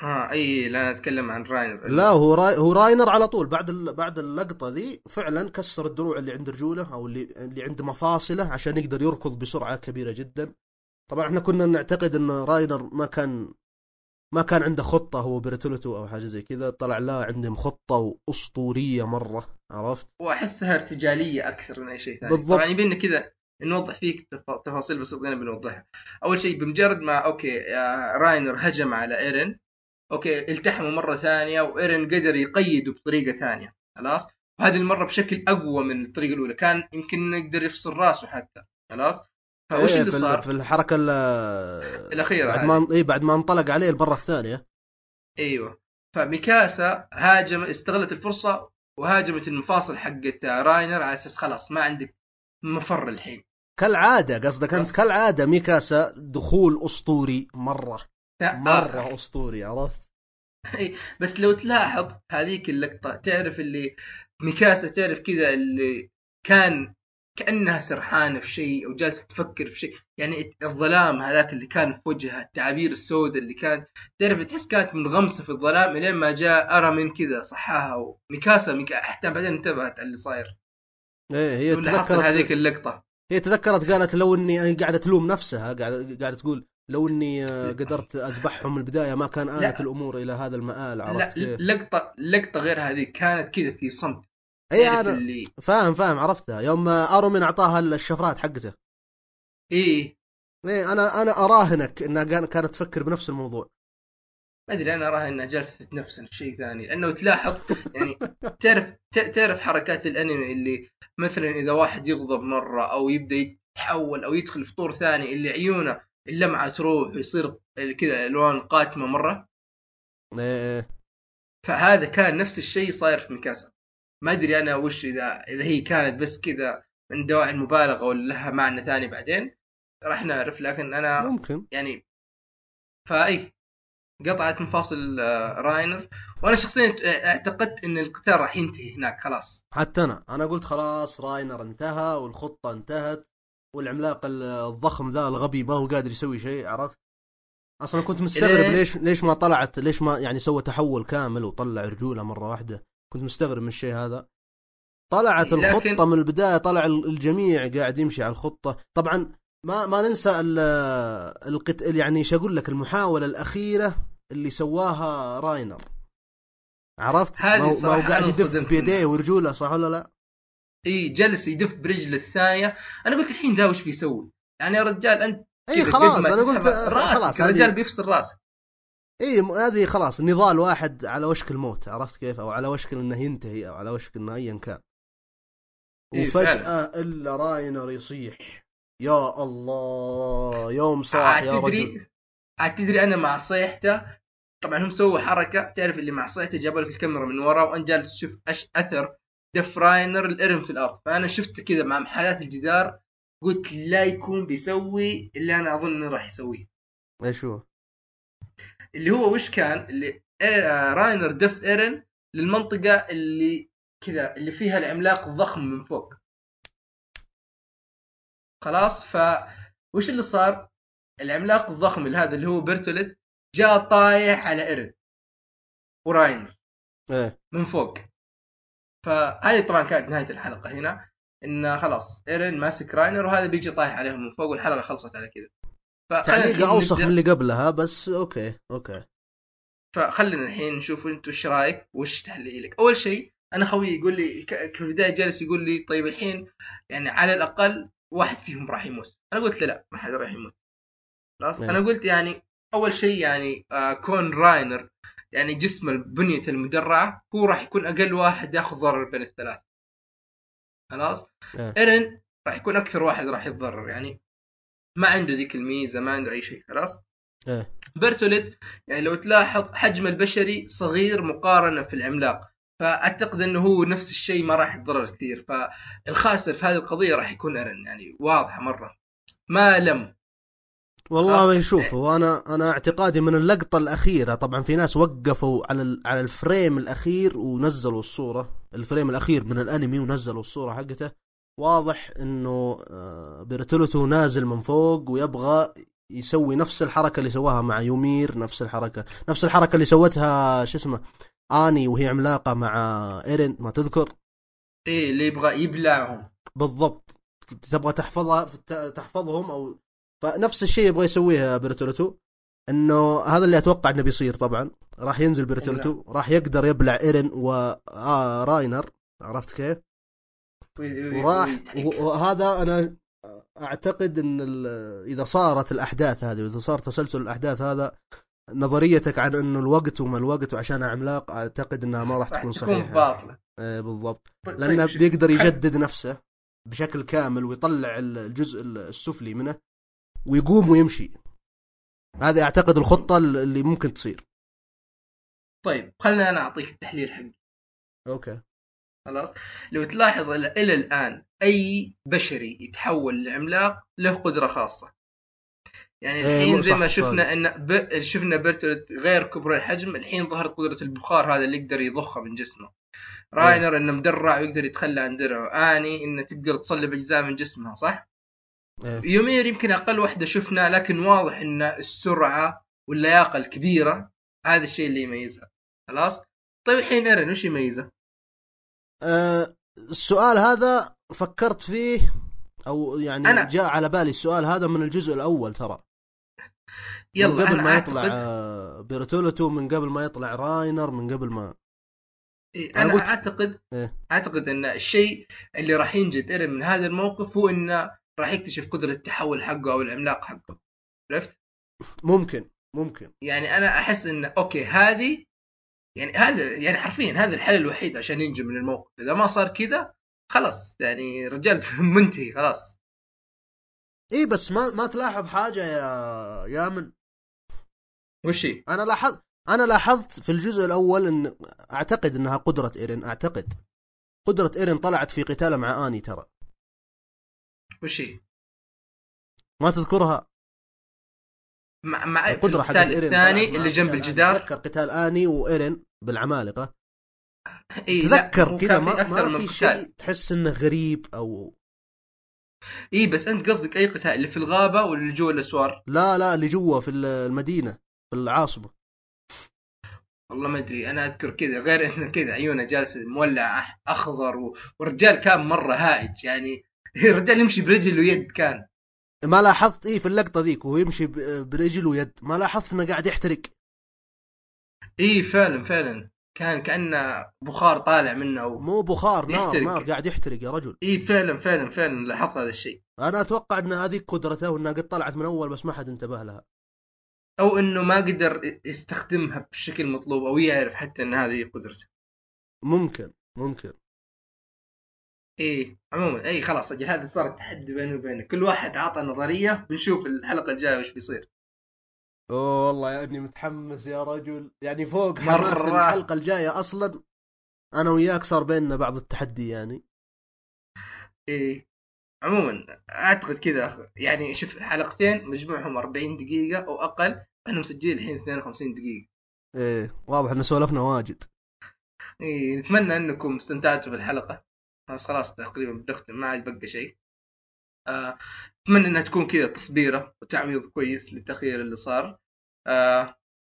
آه إي لا نتكلم عن راينر. لا هو راي هو راينر على طول بعد ال... بعد اللقطة ذي فعلا كسر الدروع اللي عند رجوله أو اللي اللي عند مفاصله عشان يقدر يركض بسرعة كبيرة جدا. طبعا إحنا كنا نعتقد إن راينر ما كان ما كان عنده خطة هو وبيرتولتو أو حاجة زي كذا طلع لا عندهم خطة اسطوريه مرة عرفت؟ وأحسها ارتجالية أكثر من أي شيء ثاني. بالضبط. طبعا يبينا كذا نوضح فيك تف- تفاصيل بسيطه هنا بنوضحها. أول شيء بمجرد ما okay آه، راينر هجم على ايرن okay التحموا مرة ثانية وايرن قدر يقيده بطريقة ثانية خلاص؟ وهذه المرة بشكل أقوى من الطريقة الأولى. كان يمكن يقدر يفصل راسه حتى خلاص؟ فوش إيه اللي صار؟ في الحركة ال- الأخيرة بعد. ما اي بعد ما انطلق عليه المره الثانية. أيوه. فميكاسا هاجم استغلت الفرصة وهاجمت المفاصل حقت راينر على أساس خلاص ما عندك مفر الحين. كالعادة قصدك أنت كالعادة ميكاسا دخول أسطوري مرة. مرة أسطوري عرفت؟ بس لو تلاحظ هذيك اللقطة تعرف اللي ميكاسا تعرف كذا اللي كان كأنها سرحانة في شيء أو جالسة تفكر في شيء. يعني الظلام هذاك اللي كان في وجهها التعابير السوداء اللي كان. تعرف تحس كانت منغمسة في الظلام إلين ما جاء أرامين كذا صحاها وميكاسا ميكا حتى بعدين انتبهت على اللي صاير. إيه هي تذكرت هذيك اللقطة. هي تذكرت قالت لو إني هي قاعدة تلوم نفسها قاعدة قاعدة تقول لو إني آه، قدرت أذبحهم من البداية ما كان آلت لا. الأمور إلى هذا المآل لا عرفت كيف؟ لقطه لقطة غير هذه. كانت كذا في صمت. أي تعرف أنا اللي فاهم فاهم عرفتها يوم ارومين اعطاها الشفرات حقته. إيه. إيه أنا أنا أراهنك انها كان- كانت تفكر بنفس الموضوع. ما أدري أنا اراها إنها جالسه تتنفس في شيء ثاني. لأنه تلاحظ يعني تعرف تعرف حركات الأنمي اللي مثلا إذا واحد يغضب مرة أو يبدأ يتحول أو يدخل في طور ثاني اللي عيونه اللمعة تروح ويصير كذا ألوان قاتمة مرة. إيه. فهذا كان نفس الشيء صاير في ميكاسا. ما أدري أنا وش إذا إذا هي كانت بس كذا من دواعي المبالغة ولا لها معنى ثاني بعدين راح نعرف. لكن أنا ممكن. يعني فإي قطعت مفاصل آه، راينر. وأنا شخصيا اعتقدت إن القتال راح ينتهي هناك خلاص. حتى أنا أنا قلت خلاص راينر انتهى والخطة انتهت والعملاق ال- الضخم ذا الغبي ما هو قادر يسوي شيء عرفت؟ أصلا كنت مستغرب. ليش ليش ما طلعت ليش ما يعني سوى تحول كامل وطلع رجوله مرة واحدة؟ كنت مستغرب من الشيء هذا. طلعت لكن- الخطة من البداية طلع ال- الجميع قاعد يمشي على الخطة. طبعا ما ما ننسى ال القت... يعني إيش أقول لك المحاولة الأخيرة اللي سواها راينر. عرفت؟ ما هو, قاعد يدف بيديه ورجوله صح ولا لا؟ إي جلس يدف برجله الثانية. أنا قلت الحين ذا وش بيسوي؟ يعني يا رجال أنت إي خلاص أنا قلت خلاص يا رجال هذه بيفصل راسك. إي هذه خلاص نضال واحد على وشك الموت عرفت كيف؟ أو على وشك إنه ينتهي أو على وشك إنه ايا كان. إيه وفجأة إلا راينر يصيح يا الله يوم صاح يا رجل تدري عاد تدري أنا مع صيحته؟ طبعا هم سووا حركة تعرف اللي مع صيحته جابوا لك الكاميرا من ورا وانت جالس تشوف أثر دف راينر الإرم في الأرض. فأنا شفت كذا مع محلات الجدار قلت لا يكون بيسوي اللي أنا أظن راح يسويه. إيش هو؟ اللي هو وش كان؟ اللي آه، راينر دف إيرن للمنطقة اللي كذا اللي فيها العملاق الضخم من فوق. خلاص ف وش اللي صار؟ العملاق الضخم اللي هذا اللي هو بيرتولت جاء طايح على إيرن وراينر إيه. من فوق. فهذه طبعا كانت نهاية الحلقة هنا إن خلاص إيرن ماسك راينر وهذا بيجي طايح عليهم من فوق والحلقة خلصت على كذا. تعليقة أوسخ. من اللي قبلها بس أوكي أوكي. فخلينا الحين نشوف أنت وش رأيك وش تحليلك. أول شيء أنا خوي يقول لي في البداية جالس يقول لي طيب الحين يعني على الأقل واحد فيهم راح يموت. أنا قلت له لا ما حد راح يموت. خلاص؟ نعم. أنا قلت يعني أول شيء يعني آه كون راينر يعني جسم البنية المدرعة هو راح يكون أقل واحد ياخذ ضرر بين الثلاث خلاص؟ إيه. ايرن راح يكون أكثر واحد راح يتضرر يعني. ما عنده ذيك الميزة ما عنده أي شيء خلاص؟ إيه. بيرتوليت يعني لو تلاحظ حجم البشري صغير مقارنة في العملاق فأعتقد أنه هو نفس الشيء ما راح يتضرر كثير فالخاسر في هذه القضية راح يكون ايرن يعني واضحة مرة. ما لم. والله شوف هو أنا أنا اعتقادي من اللقطة الأخيرة طبعا في ناس وقفوا على على ال frame الأخير ونزلوا الصورة ال frame الأخير من الأنمي ونزلوا الصورة حقته. واضح إنه آه، بيرتولوتو نازل من فوق ويبغى يسوي نفس الحركة اللي سواها مع يومير نفس الحركة نفس الحركة اللي سوتها شو اسمه آني وهي عملاقة مع إيرين ما تذكر؟ إيه اللي يبغى يبلعهم. بالضبط. تبغى تحفظها تحفظهم أو فنفس الشيء يبغى يسويه بيرتولوتو إنه هذا اللي أتوقع إنه بيصير طبعا. راح ينزل بيرتولوتو راح يقدر يبلع إيرين وراينر عرفت كيف؟ وراح. وهذا أنا أعتقد إن إذا صارت الأحداث هذه وإذا صار تسلسل الأحداث هذا نظريتك عن إنه الوقت وما الوقت وعشان عملاق أعتقد إنها ما راح تكون تكون صحيحة. باطلة. إيه بالضبط. طيب- لأنه طيب، بيقدر يجدد نفسه بشكل كامل ويطلع الجزء السفلي منه ويقوم ويمشي. هذه أعتقد الخطة اللي ممكن تصير. طيب خلنا أنا أعطيك التحليل حقي. أوكي. خلاص؟ لو تلاحظ إلى الآن أي بشري يتحول لعملاق له قدرة خاصة. يعني إيه، الحين زي ما شفنا. إن ب... شفنا بيرتولت غير كبر الحجم الحين ظهرت قدرة البخار هذا اللي يقدر يضخه من جسمه. راينر إنه مدرع ويقدر يتخلى عن درعه. آني إنه تقدر تصلب أجزاء من جسمها صح؟ إيه. يومير يمكن أقل واحدة شفنا لكن واضح إن السرعة واللياقة الكبيرة هذا الشيء اللي يميزها. خلاص؟ طيب الحين إيرن وش يميزه؟ آه، السؤال هذا فكرت فيه أو يعني أنا- جاء على بالي السؤال هذا من الجزء الأول ترى يلا من قبل أنا ما يطلع أعتقد... آه، بيرتولتو من قبل ما يطلع راينر من قبل ما إيه، أنا أنا قلت- اعتقد إيه. أعتقد إن الشيء اللي راح ينجد ايرن من هذا الموقف هو إنه راح يكتشف قدرة التحول حقه أو العملاق حقه عرفت؟ ممكن ممكن يعني أنا أحس إن أوكي هذه يعني هذا يعني حرفيا هذا الحل الوحيد عشان ينجو من الموقف. إذا ما صار كذا خلاص يعني رجال <laughs> منتهي خلاص. اي بس ما ما تلاحظ حاجة يا يامن وش هي؟ أنا لاحظت أنا لاحظت في الجزء الأول إن أعتقد إنها قدرة إيرين أعتقد. قدرة إيرين طلعت في قتاله مع آني ترى. وش هي؟ ما تذكرها؟ مع مع القدرة إيرين الثاني اللي جنب. الجدار. تذكر قتال آني وإيرين بالعمالقة. إيه تذكر كذا ما, ما في شيء تحس إنه غريب أو إي بس أنت قصدك أي قتال اللي في الغابة ولا اللي جوا الأسوار؟ لا لا اللي جوا في المدينة في العاصمة. والله ما أدري أنا أذكر كذا غير انه كذا عيونه جالسة مولعة أخضر و... والرجال كان مرة هائج يعني <laughs> الرجال يمشي برجل ويد كان. ما لاحظت إيه في اللقطة ذيك وهو يمشي برجل ويد ما لاحظت إنه قاعد يحترق؟ اي فعلا فعلا. كان كأنه بخار طالع منه و... مو بخار نار يحترق. نار قاعد يحترق يا رجل. اي فعلا فعلا فعلا لاحظت هذا الشيء. أنا أتوقع إن هذه قدرته وإنها قد طلعت من أول بس ما حد انتبه لها. أو إنه ما قدر يستخدمها بالشكل المطلوب أو يعرف حتى إن هذه قدرته. ممكن ممكن. إيه عموما إي خلاص أجل هذا صار التحدي بيني وبينك. كل واحد عطى نظرية بنشوف الحلقة الجاية وش بيصير. أوه والله يا اني متحمس يا رجل. يعني فوق. حماس الحلقة الجاية أصلا أنا وياك صار بيننا بعض التحدي يعني. إيه عموما أعتقد كذا. يعني شوف حلقتين مجموعهم 40 دقيقة أو أقل إحنا مسجلين الحين 52 دقيقة. إيه واضح إن سولفنا واجد. إيه نتمنى إنكم استمتعتوا بالحلقة. بس خلاص تقريبا بنختم ما عاد بقى شيء. آه، أتمنى إنها تكون كذا تصبيرة وتعويض كويس للتاخير اللي صار. آه،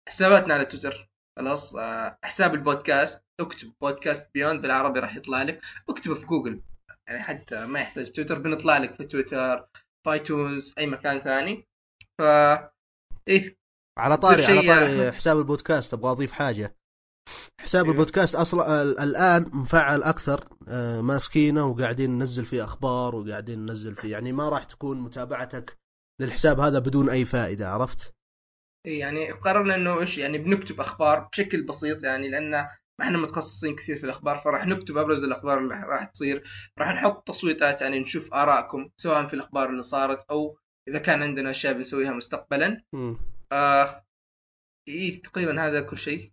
حساباتنا على تويتر خلاص. آه، حساب البودكاست اكتب بودكاست Beyond بالعربي راح يطلع لك. اكتبه في جوجل يعني حتى ما يحتاج. تويتر بنطلع لك في تويتر في iTunes في أي مكان ثاني. ف إيه. على طاري على طاري أحمد. حساب البودكاست أبغى أضيف حاجة. حساب أيوه. البودكاست أصلا ال- الآن مفعل أكثر آه، ماسكينه وقاعدين ننزل فيه أخبار وقاعدين ننزل فيه يعني ما راح تكون متابعتك للحساب هذا بدون أي فائدة عرفت؟ إيه يعني قررنا إنه إيش يعني بنكتب أخبار بشكل بسيط يعني لأن ما إحنا متخصصين كثير في الأخبار فراح نكتب أبرز الأخبار اللي راح تصير راح نحط تصويتات يعني نشوف آرائكم سواء في الأخبار اللي صارت أو إذا كان عندنا أشياء بنسويها مستقبلا مم. آه إيه تقريبا هذا كل شيء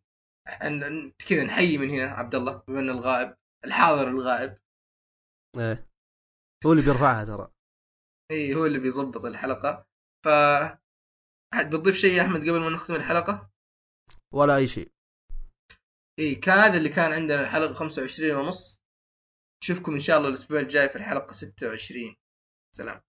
كذا نحيي من هنا عبد الله بما انه الغائب الحاضر الغائب. إيه. هو اللي بيرفعها ترى. اي هو اللي بيظبط الحلقة. ف حد بتضيف شيء يا أحمد قبل ما نختم الحلقة؟ ولا أي شيء. اي كان هذا اللي كان عندنا الحلقة 25 ونص. نشوفكم إن شاء الله الأسبوع الجاي في الحلقة 26 سلام.